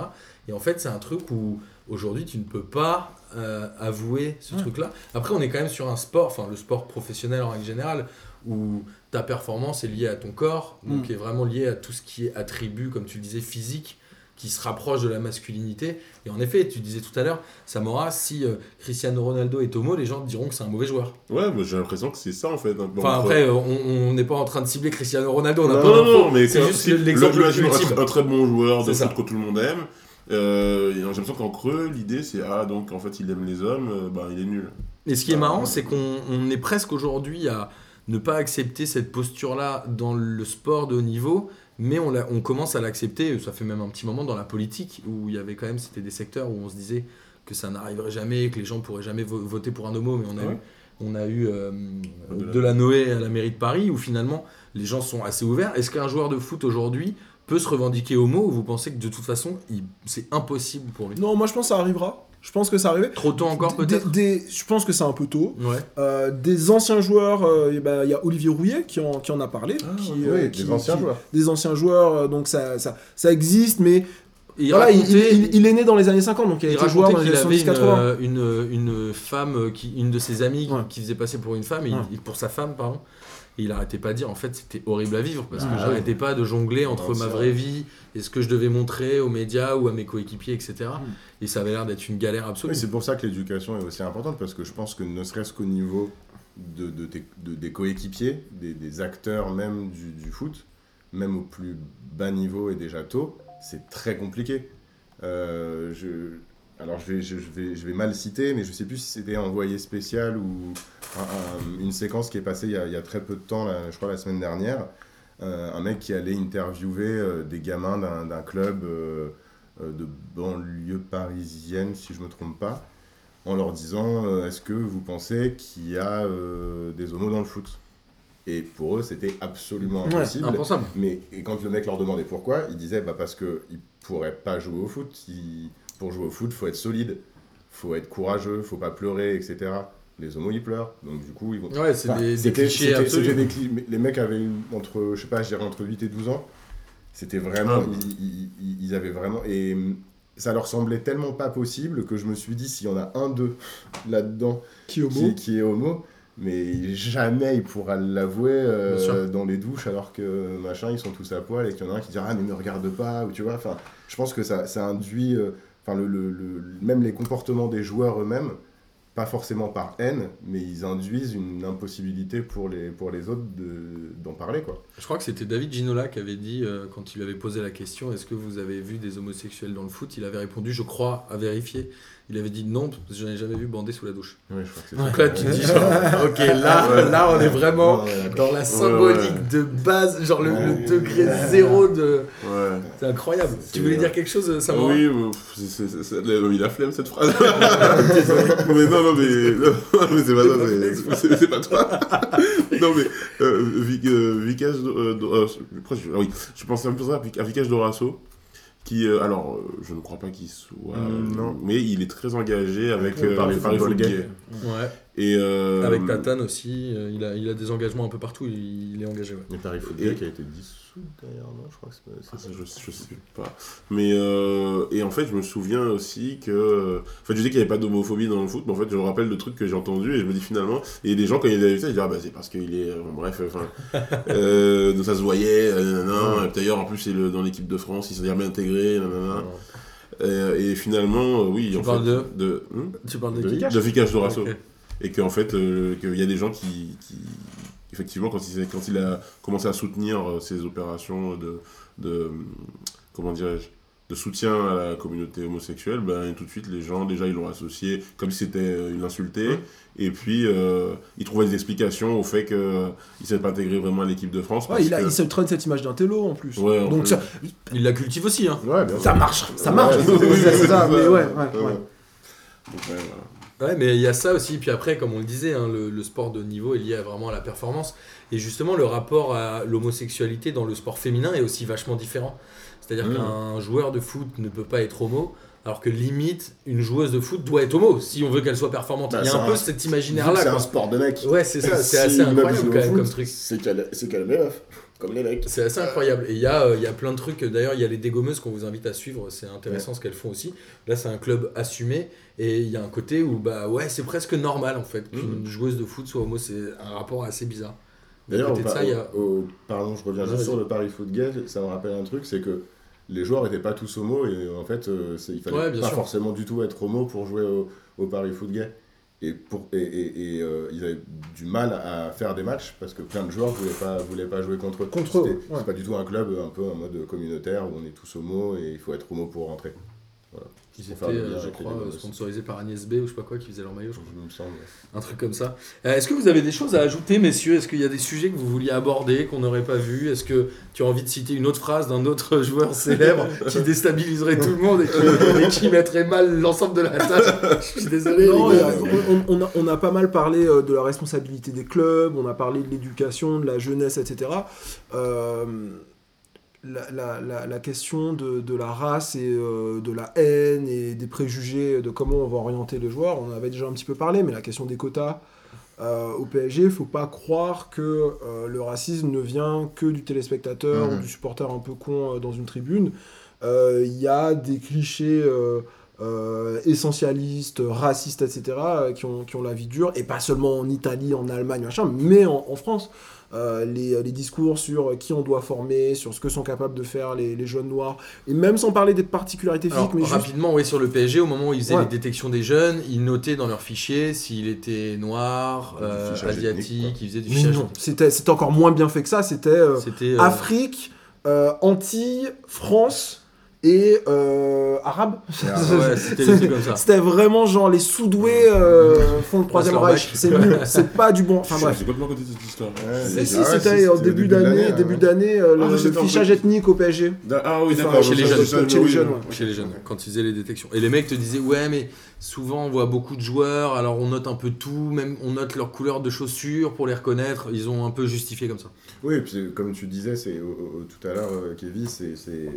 Et en fait, c'est un truc où aujourd'hui, tu ne peux pas euh, avouer ce
Ouais.
truc-là. Après, on est quand même sur un sport, enfin le sport professionnel en règle générale, où ta performance est liée à ton corps, donc
Mm.
est vraiment liée à tout ce qui est attribut, comme tu le disais, physique qui se rapproche de la masculinité. Et en effet, tu disais tout à l'heure, Samora, si euh, Cristiano Ronaldo est homo, les gens diront que c'est un mauvais joueur.
Ouais, mais j'ai l'impression que c'est ça en fait. peu
Enfin après, euh, on n'est pas en train de cibler Cristiano Ronaldo, on n'a
non,
pas
non, non, mais
c'est juste le- l'exemple
l'imagine
ultime.
un, très bon joueur de foot que tout le monde aime. Euh, j'ai l'impression qu'en creux, l'idée c'est ah donc en fait il aime les hommes, euh, bah il est nul.
Et ce qui est
Ah,
marrant, c'est qu'on on est presque aujourd'hui à ne pas accepter cette posture-là dans le sport de haut niveau, mais on, l'a- on commence à l'accepter, ça fait même un petit moment dans la politique, où il y avait quand même, c'était des secteurs où on se disait que ça n'arriverait jamais, que les gens pourraient jamais vo- voter pour un homo, mais on a
Ah ouais.
eu, on a eu euh,
Delanoë.
Delanoë à la mairie de Paris, où finalement les gens sont assez ouverts. Est-ce qu'un joueur de foot aujourd'hui peut se revendiquer homo, ou vous pensez que de toute façon, c'est impossible pour lui?
Non, moi je pense que ça arrivera. Je pense que ça arrivera.
Trop tôt encore peut-être
Je pense que c'est un peu tôt.
Ouais.
Euh, des anciens joueurs, euh, eh ben, il y a Olivier Rouillet qui en, qui en a parlé.
Ah,
qui,
Oui,
euh,
des anciens
qui-
joueurs.
Des anciens joueurs, euh, donc ça, ça, ça existe, mais
il
voilà, il,
racontait-
il- il- il est né dans les années 50, donc il a
Il
été joueur dans les années
avait une,
70-80.
euh, une, une femme, euh, qui, une de ses amies
Ouais.
qui faisait passer pour une femme, et il-
Ouais.
il- pour sa femme, pardon. Et il arrêtait pas de dire, en fait, c'était horrible à vivre parce que
Ah,
j'arrêtais pas de jongler entre
Non,
ma vraie
vrai.
vie et ce que je devais montrer aux médias ou à mes coéquipiers, etc. Et ça avait l'air d'être une galère absolue.
Oui, c'est pour ça que l'éducation est aussi importante, parce que je pense que ne serait-ce qu'au niveau de, de tes- de- des coéquipiers, des, des acteurs même du, du foot, même au plus bas niveau et déjà tôt, c'est très compliqué. Euh, je, alors je vais, je, vais, je vais mal citer, mais je sais plus si c'était envoyé spécial ou un- un- une séquence qui est passée il y a, très peu de temps, je crois la semaine dernière. Euh, un mec qui allait interviewer euh, des gamins d'un club euh, de banlieue parisienne, si je me trompe pas, en leur disant Est-ce que vous pensez qu'il y a des homos dans le foot? Et pour eux, c'était absolument
Ouais,
impossible.
Impensable.
Mais et quand le mec leur demandait pourquoi, ils disaient bah, Parce qu'ils ne pourraient pas jouer au foot. Il- pour jouer au foot, il faut être solide, faut être courageux, faut pas pleurer, etc. Les homos, ils pleurent. Donc, du coup, ils vont.
Ouais, c'est
Enfin,
des, des clichés absolus.
Les mecs avaient une- entre, je sais pas, je dirais entre 8 et 12 ans. C'était vraiment,
Ah.
ils, ils- ils- ils avaient vraiment, et hum, ça leur semblait tellement pas possible que je me suis dit, s'il y en a un d'eux là-dedans
qui est homo,
mais jamais il pourra l'avouer euh, dans les douches alors que machin, ils sont tous à poil et qu'il y en a un qui dit, ah, mais me regarde pas, ou tu vois, enfin, je pense que ça, ça induit, euh, enfin, le, le- le- même les comportements des joueurs eux-mêmes, pas forcément par haine, mais ils induisent une impossibilité pour les, pour les autres de- d'en parler, quoi.
Je crois que c'était David Ginola qui avait dit, euh, quand il lui avait posé la question, est-ce que vous avez vu des homosexuels dans le foot? Il avait répondu, je crois, à vérifier. Il avait dit non, parce que je n'ai jamais vu bander sous la douche.
Ouais, je crois que c'est
Donc
ça.
là, tu dis, genre, *laughs* ok, là, *laughs*
Ouais.
là, on est vraiment
Ouais, ouais, d'accord.
dans la symbolique
ouais.
de base, genre le, le
Ouais.
degré zéro de.
Ouais.
C'est incroyable.
C'est-
Tu voulais dire quelque chose,
Oui, c'est- c'est- c'est- il a flemme cette phrase. *laughs* mais non, non, mais, non, mais c'est pas toi, c'est- c'est c'est pas toi. non, mais euh, euh, Vicage. euh, euh, ah oui, je pensais un peu ça à Vicage Dorasso. Qui, euh, alors, euh, je ne crois pas qu'il soit.
Mm, non.
Mais il est très engagé avec
Ouais,
euh,
Paris
Paris
Football
Football
Gay.
Gay.
Ouais.
Et, euh,
Avec Tatane aussi, euh, il, a, il a des engagements un peu partout, il, il est engagé. Ouais.
Paris Foot
Et-
Gay qui a été dissous d'ailleurs, non Je crois que c'est
Ah, ça,
ça.
je, je sais pas. Mais euh, et en fait, je me souviens aussi que. En fait, je dis qu'il n'y avait pas d'homophobie dans le foot, mais en fait, je me rappelle de trucs que j'ai entendus et je me dis finalement. Et des gens, quand il y a des invités, ils disent Ah bah c'est parce qu'il est. bon, bref, enfin. *laughs* euh, donc ça se voyait, nanana. D'ailleurs, en plus, c'est le- dans l'équipe de France, il s'est bien intégré, nanana. Et finalement, oui.
Tu
en
parles
fait,
de
de. Hmm
Tu parles de
De
de Dorasso.
Ok.
Et qu'en fait, euh, qu'il y a des gens qui, qui- effectivement, quand il, quand il a commencé à soutenir euh, ces opérations de, de comment dirais-je, de soutien à la communauté homosexuelle, ben, tout de suite, les gens, déjà, ils l'ont associé comme si c'était euh, une insultée.
Ouais.
Et puis, euh, ils trouvaient des explications au fait qu'il ne s'est pas intégré vraiment à l'équipe de France.
Ouais,
parce
il, a,
que-
il se traîne cette image d'un télo en plus.
Ouais, en
Donc
plus.
ça,
Il la cultive aussi, hein.
Ouais, bien
ça marche, ça marche.
Ouais, *laughs*
c'est- ça, mais ouais, ouais,
Ouais,
ouais.
ouais. Donc, ouais, voilà.
Ouais, mais il y a ça aussi. Puis après, comme on le disait, hein, le, le sport de niveau est lié à vraiment à la performance. Et justement, le rapport à l'homosexualité dans le sport féminin est aussi vachement différent. C'est-à-dire
Mmh.
qu'un joueur de foot ne peut pas être homo, alors que limite, une joueuse de foot doit être homo si on veut qu'elle soit performante.
Bah,
il y a
c'est
un peu
un-
cet
C'est
imaginaire-là.
un
quoi.
sport de mec.
Ouais, c'est ça. C'est *laughs*
Si
assez incroyable quand même
foot,
comme truc.
C'est qu'elle c'est qu'elle est meuf, comme les mecs.
C'est assez incroyable. Et il y, a, euh, y a plein de trucs. D'ailleurs, il y a les dégommeuses qu'on vous invite à suivre. C'est intéressant ce qu'elles font aussi. Là, c'est un club assumé. Et il y a un côté où, bah ouais, c'est presque normal en fait qu'une joueuse de foot soit homo. C'est un rapport assez bizarre.
D'ailleurs, au par-
a.
au- pardon, je reviens juste sur le Paris Foot Gay, ça me rappelle un truc, c'est que les joueurs n'étaient pas tous homos et en fait, euh, il fallait
Ouais,
pas
sûr.
forcément du tout être homo pour jouer au, au Paris Foot Gay. Et, pour, et, et, et, euh, ils avaient du mal à faire des matchs parce que plein de joueurs voulaient pas, voulaient pas jouer contre eux.
Contre eux,
C'était-
ouais.
C'est pas du tout un club un peu en mode communautaire où on est tous homos et il faut être homo pour rentrer. Voilà.
Ils étaient, euh, je crois, sponsorisés par Agnès B ou je sais pas quoi qui faisait leur maillot, je crois.
Il me semble.
Un truc comme ça. Euh, Est-ce que vous avez des choses à ajouter, messieurs? Est-ce qu'il y a des sujets que vous vouliez aborder, qu'on n'aurait pas vu Est-ce que tu as envie de citer une autre phrase d'un autre *laughs* joueur célèbre qui *laughs* déstabiliserait tout le monde et qui, *laughs* et qui mettrait mal l'ensemble de la table? Je suis désolé.
Non,
les
il y
gars.
a- on, on a, on a pas mal parlé euh, de la responsabilité des clubs, on a parlé de l'éducation, de la jeunesse, etc. Euh, la, la- la- la question de, de la race et euh, de la haine et des préjugés de comment on va orienter les joueurs, on en avait déjà un petit peu parlé, mais la question des quotas euh, au PSG, il faut pas croire que euh, le racisme ne vient que du téléspectateur
Mhm.
ou du supporter un peu con dans une tribune. Il y a des clichés essentialistes, racistes, etc., qui ont, qui ont la vie dure, et pas seulement en Italie, en Allemagne, machin, mais en, en France. Euh, les, les discours sur qui on doit former, sur ce que sont capables de faire les, les jeunes noirs, et même sans parler des particularités physiques,
Alors,
mais juste
rapidement, oui, sur le PSG, au moment où ils faisaient
Ouais.
les détections des jeunes, ils notaient dans leur fichier s'il était noir, euh, asiatique, ils faisaient du fichage.
non, c'était encore moins bien fait que ça. C'était euh,
euh,
Afrique, euh, Antilles, France et euh, Arabe.
ouais, *laughs* c'était
vraiment genre les sous-doués euh, font le troisième
leur
Reich. C'est nul, c'est pas du bon. Enfin bref.
Ouais,
Si,
mais-
si,
ah ouais,
c'était au début d'année, début d'année, euh,
Ah,
le, fichage ethnique au PSG.
Ah oui,
Enfin,
chez les jeunes,
chez les jeunes,
oui.
ouais.
chez les jeunes, quand ils faisaient les détections. Et les mecs te disaient, ouais, mais souvent on voit beaucoup de joueurs, alors on note un peu tout, même on note leur couleur de chaussures pour les reconnaître. Ils ont un peu justifié comme ça.
Oui, et puis comme tu disais, c'est tout à l'heure, Kevin, c'est c'est-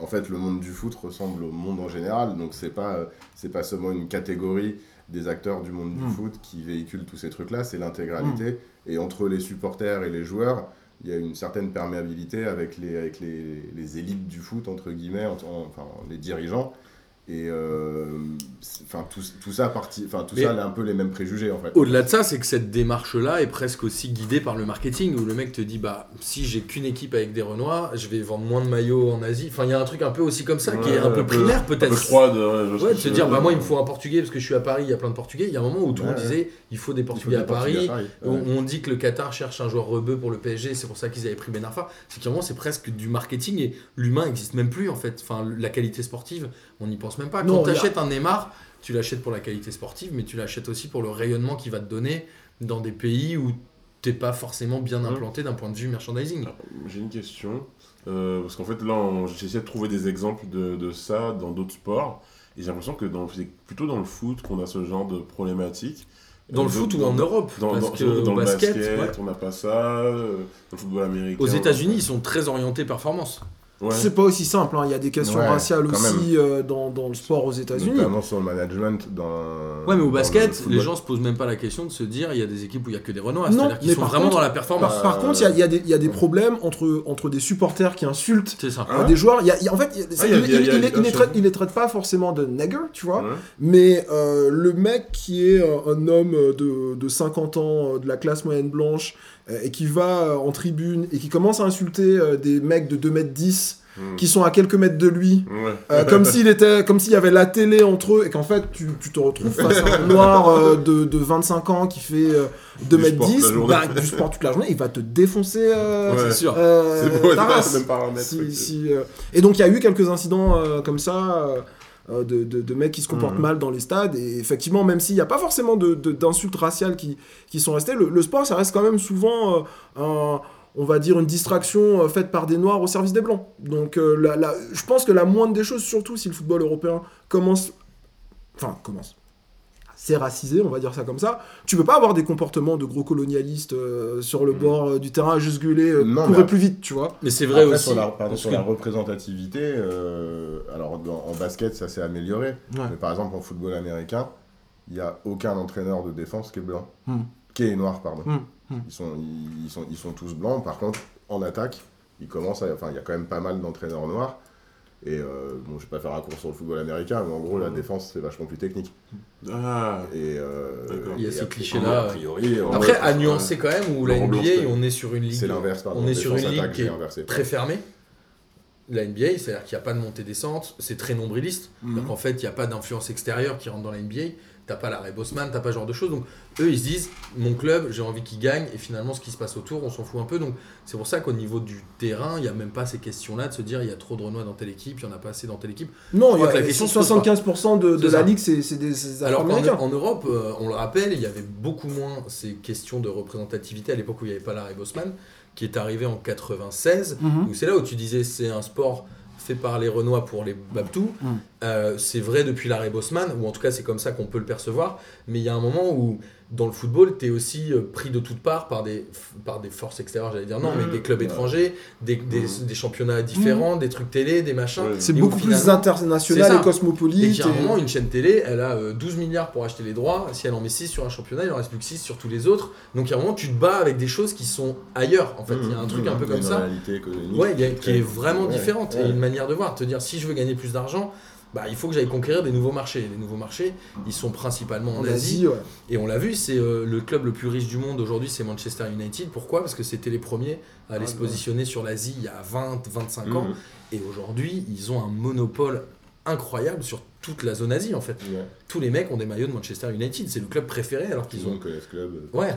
en fait le monde du foot ressemble au monde en général, donc c'est pas euh, c'est pas seulement une catégorie des acteurs du monde du foot qui véhiculent tous ces trucs-là, c'est l'intégralité. Et entre les supporters et les joueurs, il y a une certaine perméabilité avec les avec les, les élites du foot entre guillemets, en- en- enfin les dirigeants. Et euh, enfin tout, tout ça parti, enfin tout
Mais-
ça a un peu les mêmes préjugés en fait.
Au-delà de ça, c'est que cette démarche-là est presque aussi guidée par le marketing, où le mec te dit, bah, si j'ai qu'une équipe avec des Renois, je vais vendre moins de maillots en Asie. Enfin, il y a un truc un peu aussi comme ça, qui est un peu primaire
Un peu
peut-être.
froide. Ouais, je vois ce
Ouais, de se dire, bah moi il me faut un Portugais parce que je suis à Paris, il y a plein de Portugais. Il y a un moment où tout le monde
Ouais.
disait, il faut des
faut
Portugais
des
à
Portugais
Paris.
à Paris,
On,
ouais.
on dit que le Qatar cherche un joueur rebeu pour le PSG, c'est pour ça qu'ils avaient pris Ben Arfa. C'est qu'à un moment, c'est presque du marketing et l'humain n'existe même plus en fait. Enfin, la qualité sportive, on n'y pense même pas. Quand tu
a-
achètes un Neymar, tu l'achètes pour la qualité sportive, mais tu l'achètes aussi pour le rayonnement qu'il va te donner dans des pays où t'es pas forcément bien implanté d'un point de vue merchandising.
J'ai une question. euh, parce qu'en fait, là, j'essaie de trouver des exemples de, de ça dans d'autres sports. Et j'ai l'impression que c'est plutôt dans le foot qu'on a ce genre de problématique.
Dans
Euh,
le foot ou en Europe
dans,
Parce
dans-
que
dans le basket,
ouais.
on n'a pas ça. euh, Dans le football américain.
Aux États-Unis, ils sont très orientés performance.
Ouais.
C'est pas aussi simple, hein. il y a des questions
Ouais,
raciales aussi euh, dans, dans le sport aux États-Unis.
Notamment sur le management dans.
Ouais, mais au
dans
basket,
le
les gens se posent même pas la question de se dire il y a des équipes où il y a que des Renois.
Non,
C'est-à-dire qu'ils
mais
sont
par
vraiment
contre-
dans la performance.
Par, par
Euh,
contre, il y a- il y, a des- il y a des problèmes entre, entre des supporters qui insultent des joueurs. Il y a- il y a- en fait, il, les traite, il les traite pas forcément de nigger, tu vois. Mais euh, le mec qui est euh, un homme de, de 50 ans, de la classe moyenne blanche, et qui va euh, en tribune et qui commence à insulter euh, des mecs de 2 mètres 10
Mm.
qui sont à quelques mètres de lui,
Ouais.
euh, comme s'il était, comme s'il y avait la télé entre eux, et qu'en fait tu, tu te retrouves face à un noir euh, de, de 25 ans qui fait euh, 2
Du
mètres
sport toute
10,
la journée.
bah, du sport toute la journée, il va te défoncer. euh,
Ouais.
C'est sûr.
euh,
C'est beau,
ta
c'est
race.
même ok.
si, euh, Et donc il y a eu quelques incidents euh, comme ça. Euh, de, de- de mecs qui se comportent
Mhm.
mal dans les stades et effectivement même s'il n'y a pas forcément de- d'insultes raciales qui, qui sont restées le, le sport ça reste quand même souvent euh, un- on va dire une distraction euh, faite par des noirs au service des blancs donc euh, la- la- je pense que la moindre des choses surtout si le football européen commence enfin commence c'est racisé, on va dire ça comme ça. Tu peux pas avoir des comportements de gros colonialistes euh, sur le
Mhm.
bord euh, du terrain à juste gueuler, euh,
Non,
courir
mais-
plus vite, tu vois.
Mais c'est vrai
Après,
aussi.
Sur la, pardon,
parce
sur
que-
la représentativité, euh, alors dans- en basket, ça s'est amélioré. Mais par exemple, en football américain, il n'y a aucun entraîneur de défense qui est blanc.
Hmm.
Qui est noir, pardon.
Hmm.
Ils, sont, ils, ils sont, ils sont tous blancs. Par contre, en attaque, il commence à, enfin, il y a quand même pas mal d'entraîneurs noirs. Et euh, bon, je vais pas faire un cours sur le football américain, mais en gros, la
Hmm.
défense, c'est vachement plus technique.
Ah.
Et, euh,
D'accord.
Il y a
après-
clichés-là.
A priori,
Après,
vrai,
à nuancer quand même, où la NBA, on est sur une ligue.
C'est l'inverse, pardon.
On est sur une ligue qui est très fermée. La NBA, c'est-à-dire qu'il n'y a pas de montée-descente, c'est très nombriliste.
Mhm.
Donc en fait, il n'y a pas d'influence extérieure qui rentre dans la NBA. T'as pas l'arrêt Bosman, t'as pas ce genre de choses. Donc eux, ils se disent, mon club, j'ai envie qu'il gagne. Et finalement, ce qui se passe autour, on s'en fout un peu. Donc c'est pour ça qu'au niveau du terrain, il n'y a même pas ces questions-là de se dire, il y a trop de Renois dans telle équipe, il n'y en a pas assez dans telle équipe.
Non, il y a
que la question se pose pas.
75% de, la ligue, c'est des, des
Alors en Europe, euh, on le rappelle, il y avait beaucoup moins ces questions de représentativité à l'époque où il n'y avait pas l'arrêt Bosman, qui est arrivé en 96.
Mhm.
C'est là où tu disais c'est un sport fait par les Renois pour les Babtou.
Mm.
Euh, c'est vrai depuis l'arrêt Bosman, ou en tout cas c'est comme ça qu'on peut le percevoir. Mais il y a un moment où dans le football, tu es aussi euh, pris de toutes parts par des, par des forces extérieures, j'allais dire non, mais des clubs
Ouais.
étrangers, des, des, des championnats différents, des trucs télé, des machins.
Ouais.
C'est beaucoup plus international et cosmopolite.
Et un
et-
moment, une chaîne télé, elle a euh, 12 milliards pour acheter les droits. Si elle en met 6 sur un championnat, il en reste plus que 6 sur tous les autres. Donc, il y a un moment, tu te bats avec des choses qui sont ailleurs. En fait, il y a un truc un peu
Il y a
comme
une
ça.
réalité économique
Ouais, y a- qui est vraiment
Ouais,
différente.
ouais.
Et une manière de voir. Te dire, si je veux gagner plus d'argent, bah, il faut que j'aille conquérir des nouveaux marchés. Les nouveaux marchés, ils sont principalement en,
en
Asie.
Asie, ouais.
Et on l'a vu, c'est euh, le club le plus riche du monde aujourd'hui, c'est Manchester United. Pourquoi? Parce que c'était les premiers à aller
Ah,
se
ouais.
positionner sur l'Asie il y a 20, 25 ans.
Mhm.
Et aujourd'hui, ils ont un monopole incroyable sur toute la zone Asie en fait.
Ouais.
Tous les mecs ont des maillots de Manchester United, c'est le club préféré alors qu'ils
Ils ont que les clubs.
Ouais,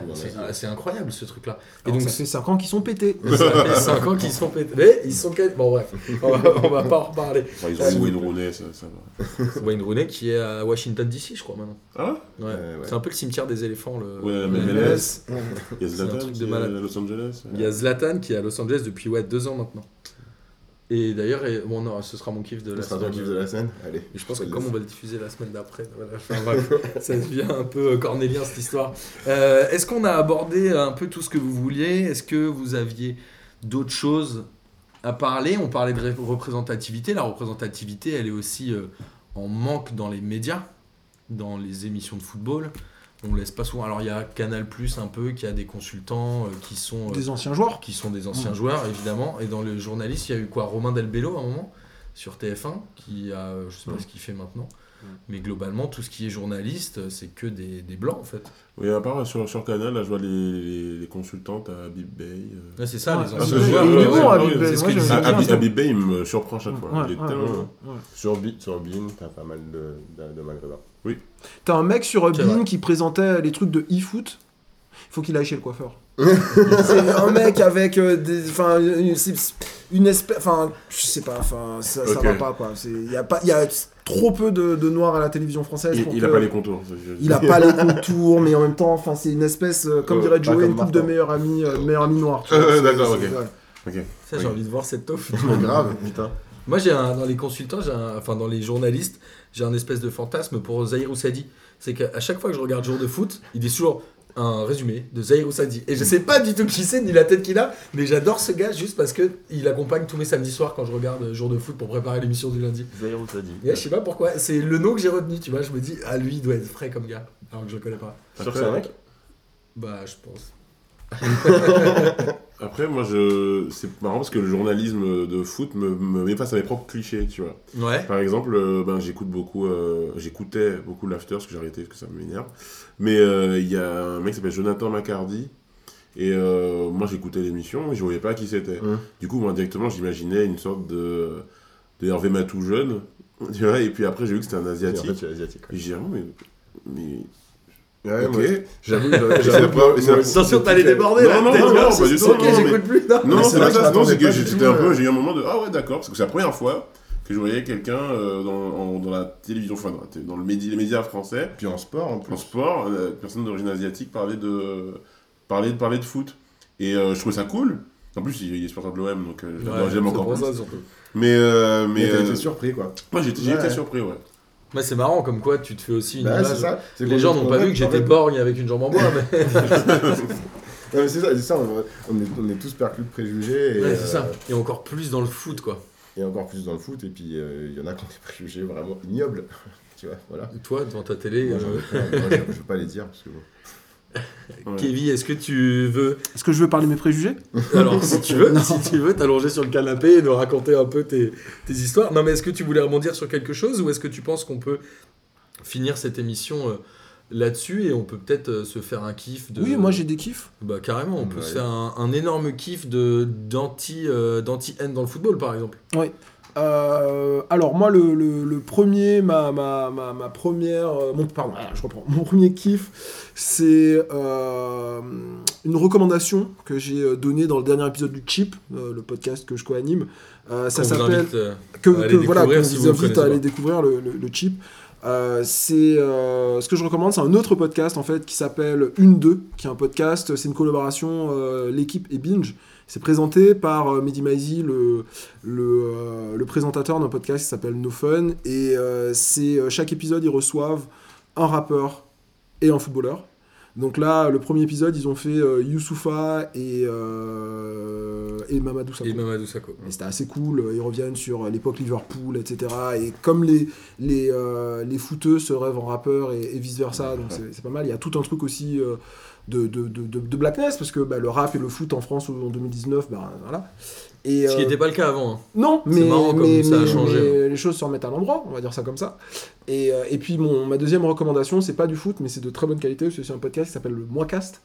c'est incroyable ce truc-là. Et
Alors,
donc,
ça fait 5 ans qu'ils sont pétés. *laughs*
ça fait 5 ans qu'ils sont pétés. Mais ils sont Bon, bref, on va, on va pas en reparler.
Enfin, ils ont Wayne Rooney, ça, ça va. *laughs*
Wayne Rooney qui est à Washington DC, je crois maintenant.
Ah
Ouais?
Ouais, ouais.
C'est un peu le cimetière des éléphants. Le...
Ouais,
MLS.
MLS. *laughs* Il y a Zlatan
truc
qui
de
est à Los Angeles.
Il y a Zlatan qui est à Los Angeles depuis ouais, deux ans maintenant. Et d'ailleurs, bon, non, ce sera mon kiff de
Ce
la
sera ton
semaine.
kiff de la scène Allez.
Et je pense que comme on va le diffuser la semaine d'après, voilà, enfin, bref, *laughs* ça devient un peu euh, cornélien cette histoire. Euh, Est-ce qu'on a abordé un peu tout ce que vous vouliez? Est-ce que vous aviez d'autres choses à parler? On parlait de ré- représentativité. La représentativité, elle est aussi euh, en manque dans les médias, dans les émissions de football. On laisse pas souvent. Alors il y a Canal Plus un peu qui a des consultants euh, qui sont euh,
Des anciens joueurs.
qui sont des anciens joueurs évidemment et dans le journaliste il y a eu quoi? Romain Delbello à un moment sur TF1 qui a euh, je sais pas ce qu'il fait maintenant mais globalement tout ce qui est journaliste c'est que des, des blancs en fait
Oui, à part sur, sur Canal, là, je vois les, les, les consultantes à Bay. euh.
C'est ça
Ouais,
les
ah,
anciens joueurs
il est bon,
ouais,
Habib Bay, il me surprend chaque fois.
Ouais,
il est
ouais,
tellement.
ouais, ouais.
Sur, Bi- sur Bean, t'as pas mal de, de, de maghrébins.
T'as un mec sur Bean qui présentait les trucs de e-foot. Il faut qu'il aille chez le coiffeur. *laughs* c'est un mec avec euh, des. Enfin, une, espèce. Enfin, je sais pas. Enfin, ça, ça
Ok.
va pas quoi. Il y a, pas- y a trop peu de, de noirs à la télévision française.
Il,
pour
il
que-
a pas les contours.
Il a pas les contours, mais en même temps, enfin, c'est une espèce, euh, comme
Euh,
dirait Joey,
comme
une couple de meilleurs amis, euh, meilleurs amis noirs.
Euh, *laughs* d'accord, ok.
ouais.
Ok.
ça j'ai
Oui.
envie de voir cette toffe
Trop *laughs* grave, putain.
Moi j'ai un dans les consultants j'ai un- enfin dans les journalistes j'ai un espèce de fantasme pour Zahir Oussadi c'est qu'à chaque fois que je regarde jour de foot il dit toujours un résumé de Zairo Sadi. Et je sais pas du tout qui c'est ni la tête qu'il a, mais j'adore ce gars juste parce que il accompagne tous mes samedis soirs quand je regarde Jour de foot pour préparer l'émission du lundi.
Zairo Sadi.
Et je sais pas pourquoi, c'est le nom que j'ai retenu, tu vois. Je me dis, ah lui, il doit être frais comme gars, alors que je le connais pas.
C'est un mec
Bah, je pense. *laughs*
Après, moi, je... c'est marrant parce que le journalisme de foot me, me met face à mes propres clichés, tu vois.
Ouais.
Par exemple, euh, ben, j'écoute beaucoup, euh, j'écoutais beaucoup l'after, parce que j'ai arrêté, parce que ça m'énerve. Mais euh, il y a un mec qui s'appelle Jonathan McCardy. Et moi, j'écoutais l'émission, mais je voyais pas qui c'était.
Hum.
Du coup, moi, directement, j'imaginais une sorte de, de Hervé Matou jeune. *laughs* Tu vois, et puis après, j'ai vu que c'était un
Et En
asiatique.
fait, asiatique.
Et j'ai dit, ah, mais. mais...
Ouais,
ok.
j'avoue, *laughs*
Attention, t'allais déborder
Non,
là.
non, non, non,
ah,
pas
c'est-
du tout,
Ok, j'écoute plus. Non.
C'est pas ça, non, c'est que j'étais un peu,
euh.
j'ai eu un moment de ah ouais d'accord, parce que c'est la première fois que je voyais quelqu'un euh, dans, la télévision, enfin dans, le médi- les médias français,
Puis en sport, en plus.
en sport, euh, personne d'origine asiatique parler de, parler, de parler de foot. Et euh, je trouvais ça cool. En plus, il, est supporter de l'OM, donc j'aime encore plus.
ça, surtout.
Mais,
Mais t'as été surpris, quoi.
moi j'ai j'ai
Ouais.
été surpris, ouais.
Ouais, c'est marrant comme quoi tu te fais aussi une
Bah,
image.
ça.
Les gens n'ont pas vu que j'étais borgne avec une jambe en bois, mais. *laughs*
Non, mais c'est ça, on, on est, on est tous perclus de préjugés. Et,
Ouais, c'est
euh,
ça. Et encore plus dans le foot, quoi.
et encore plus dans le foot, et puis euh, il y en a qui ont des préjugés vraiment ignobles. *laughs* tu vois, voilà.
Toi, devant ta télé,
Moi,
euh,
je, je veux pas les dire, parce que bon.
Ouais.
Kevin, est-ce que tu veux.
Est-ce que je veux parler de mes préjugés?
Alors, si tu veux, *laughs* si tu veux, t'allonger sur le canapé et nous raconter un peu tes, tes histoires. Non, mais est-ce que tu voulais rebondir sur quelque chose ou est-ce que tu penses qu'on peut finir cette émission euh, là-dessus et on peut peut-être euh, se faire un kiff de.
Oui, moi j'ai des kiffs.
Bah, carrément, on peut
Ouais.
se faire un, un énorme kiff de d'anti euh, d'anti-haine dans le football, par exemple.
Euh, alors moi le, le- le premier ma, ma, ma, ma première euh, mon, pardon voilà, je reprends mon premier kiff c'est euh, une recommandation que j'ai donnée dans le dernier épisode du Chip le podcast que je co-anime ça s'appelle que, voilà, qu'on
si
vous
vous
invite à aller découvrir le, le- le chip. Euh, c'est euh, ce que je recommande, c'est un autre podcast en fait qui s'appelle Une 2, qui est un podcast, c'est une collaboration euh, l'équipe et Binge. C'est présenté par euh, Mehdi Maizi, le, le, euh, le présentateur d'un podcast qui s'appelle No Fun. Et euh, c'est euh, chaque épisode, ils reçoivent un rappeur et un footballeur. Donc là, le premier épisode, ils ont fait euh, Youssoufa et, euh, et Mamadou Sakho.
Et Mamadou Sakho.
C'était assez cool, ils reviennent sur l'époque Liverpool, etc. Et comme les, les, euh, les footeux se rêvent en rappeur et, et vice-versa, donc c'est c'est pas mal. Il y a tout un truc aussi de, de, de, de- de blackness, parce que bah, le rap et le foot en France en 2019, bah, voilà. Et,
Ce qui
euh,
n'était pas le cas avant. hein.
non, mais,
marrant comme
mais-
ça a
mais-
changé.
mais les choses se remettent à l'endroit, on va dire ça comme ça. Et, euh, et puis mon, ma deuxième recommandation, c'est pas du foot, mais c'est de très bonne qualité, c'est un podcast qui s'appelle le Moicast,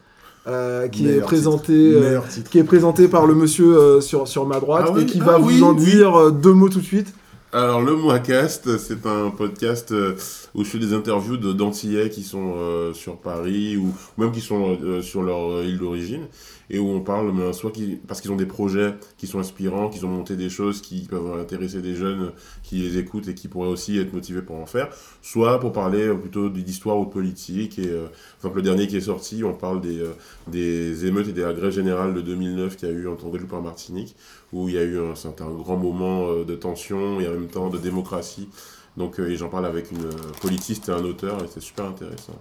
euh, qui est présenté... euh, qui est présenté par le monsieur euh, sur, sur ma droite
Ah oui,
et qui
ah
va
oui,
vous en
oui.
dire euh, deux mots tout de suite.
Alors, le Moicast, c'est un podcast euh, où je fais des interviews de d'Antillais qui sont euh, sur Paris ou même qui sont euh, sur leur euh, île d'origine et où on parle ben, soit qui, parce qu'ils ont des projets qui sont inspirants, qu'ils ont monté des choses qui peuvent intéresser des jeunes qui les écoutent et qui pourraient aussi être motivés pour en faire, soit pour parler euh, plutôt d'histoire ou de politique. Et, euh, exemple, le dernier qui est sorti, on parle des, euh, des émeutes et des grèves générales de 2009 qu'il y a eu en Guadeloupe en Martinique où il y a eu un, un grand moment de tension et en même temps de démocratie. Donc, euh, et j'en parle avec une euh, politiste et un auteur, et c'est super intéressant.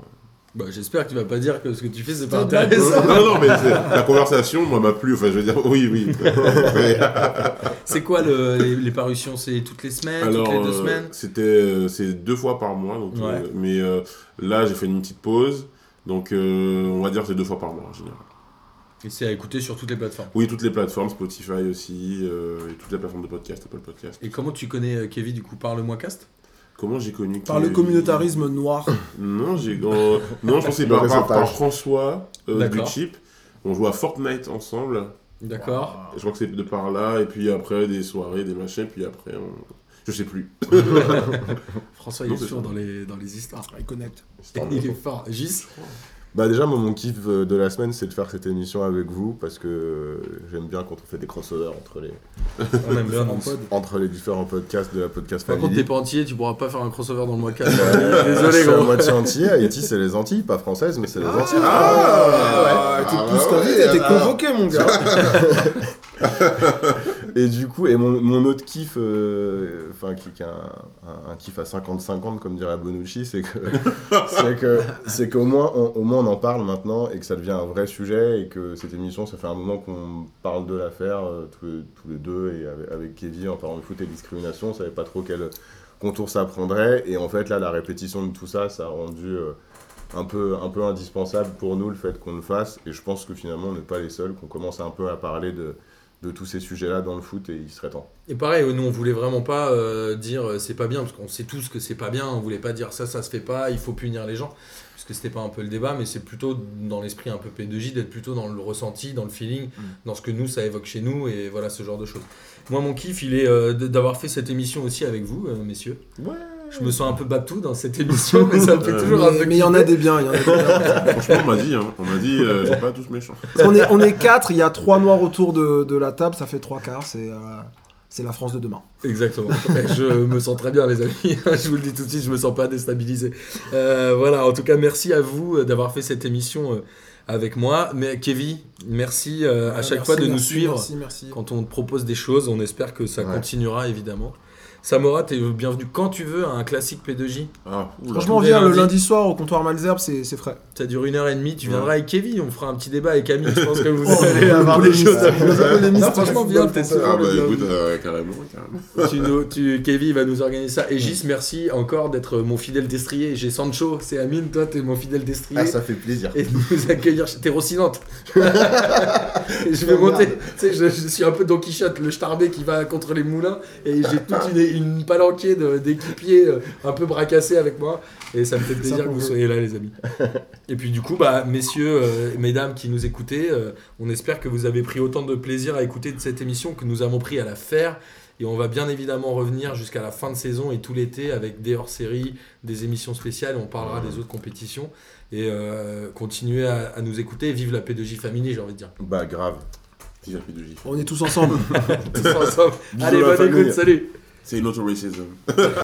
Bah, J'espère que tu vas pas dire que ce que tu fais, c'est pas
C'est
intéressant.
non, non, mais la conversation, moi, m'a plu. Enfin, je veux dire, oui, oui. *laughs*
C'est quoi le- les, les parutions? C'est toutes les semaines
alors,
Toutes les deux
euh,
semaines?
c'était, c'est deux fois par mois. Donc,
Ouais.
euh, mais euh, là, j'ai fait une petite pause. Donc, euh, on va dire que c'est deux fois par mois en général.
Et c'est à écouter sur toutes les plateformes?
Oui, toutes les plateformes, Spotify aussi, euh, et toutes les plateformes de podcast, Apple Podcast.
Et comment tu connais euh, Kevin du coup par le Moicast?
Comment j'ai connu
Par le communautarisme noir. *coughs*
Non, j'ai. euh, non, je pense que c'est
Le
par, par- par François euh, du. Chip. On joue à Fortnite ensemble.
D'accord.
Je crois que c'est de par là. Et puis après, des soirées, des machins. Puis après, on... je sais plus. *laughs*
François, il
Non,
est toujours
ça.
dans les, dans les histoires.
Il connecte.
Il est fort. Gis?
Bah déjà, moi, mon kiff euh, de la semaine, c'est de faire cette émission avec vous parce que euh, j'aime bien quand on fait des crossovers entre les,
On aime bien. non
entre les différents podcasts de la podcast
Par contre,
family.
t'es pas entier, tu pourras pas faire un crossover dans le Moicast. *laughs*
Euh, *laughs*
Désolé,
je suis à
gros.
moitié entier. Haïti, c'est les Antilles, pas françaises, mais c'est les Antilles.
Ah, t'es
Ah,
plus
ouais,
qu'invité, t'es
alors.
convoqué, mon gars. *laughs*
Et du coup, et mon, mon autre kiff, euh, enfin qui, qui est un, un- un kiff à 50-50 comme dirait Bonucci, c'est que *laughs* c'est que c'est qu'au moins on, au moins on en parle maintenant et que ça devient un vrai sujet et que cette émission, ça fait un moment qu'on parle de l'affaire euh, tous, les, tous les deux et avec, avec Kevin en parlant de foot et de discrimination, on savait pas trop quel contour ça prendrait. Et en fait là la répétition de tout ça, ça a rendu euh, un peu, un peu indispensable pour nous le fait qu'on le fasse. Et je pense que finalement on n'est pas les seuls, qu'on commence un peu à parler de, de tous ces sujets-là dans le foot et il serait temps.
Et pareil, nous on voulait vraiment pas euh, dire euh, c'est pas bien, parce qu'on sait tous que c'est pas bien, on voulait pas dire ça, ça se fait pas, il faut punir les gens, parce que c'était pas un peu le débat, mais c'est plutôt dans l'esprit un peu P2J, d'être plutôt dans le ressenti, dans le feeling, dans ce que nous ça évoque chez nous, et voilà ce genre de choses. Moi mon kiff, il est euh, d'avoir fait cette émission aussi avec vous, euh, messieurs.
Ouais.
Je me sens un peu batou dans cette émission, mais ça me fait
Euh,
toujours un peu
mais il y en a des biens. il y en a des biens. *laughs*
Franchement, on m'a dit, hein, on m'a dit, euh, c'est pas tous méchants.
Est, on est quatre, il y a trois noirs autour de, de la table, ça fait trois quarts, c'est euh, c'est la France de demain.
Exactement. je me sens très bien, les amis. *laughs* je vous le dis tout de suite, je me sens pas déstabilisé. Euh, voilà, en tout cas, merci à vous d'avoir fait cette émission avec moi. Mais Kevin, merci à chaque
Merci,
fois de nous suivre
Merci, merci.
quand on te propose des choses. On espère que ça
Ouais.
continuera, évidemment. Samora, t'es bienvenu quand tu veux à un classique P2J.
Ah.
Franchement, viens le lundi soir au comptoir Malzerbe, c'est c'est frais.
Ça dure une heure et demie. Tu
Ouais.
viendras avec Kevin. On fera un petit débat avec Camille. Je pense que *laughs* vous
Oh,
allez
le
avoir des choses à Non, franchement, viens, t'es
Ah bah écoute, euh, carrément, *laughs*
tu Kevin va nous organiser ça. Et Gis, merci encore d'être mon fidèle destrier. J'ai Sancho, c'est Amine, toi t'es mon fidèle destrier.
Ah, ça fait plaisir.
Et de nous accueillir chez T'es Rocinante. *laughs* Je vais monter. Tu sais, je, je suis un peu Don Quichotte, le starbé qui va contre les moulins. Et j'ai toute une, une palanquée d'équipiers euh, un peu bracassés avec moi. Et ça me fait plaisir que vous soyez là, les amis. Et puis, du coup, bah, messieurs, euh, mesdames qui nous écoutez, euh, on espère que vous avez pris autant de plaisir à écouter de cette émission que nous avons pris à la faire. Et on va bien évidemment revenir jusqu'à la fin de saison et tout l'été avec des hors-séries, des émissions spéciales. On parlera des autres compétitions. Et euh, continuez à, à nous écouter. Vive la P2J Family, j'ai envie de dire.
Bah grave.
On est tous ensemble. *laughs*
Tous ensemble. Allez, bonne
famille.
écoute, salut
C'est une autre racism. *laughs*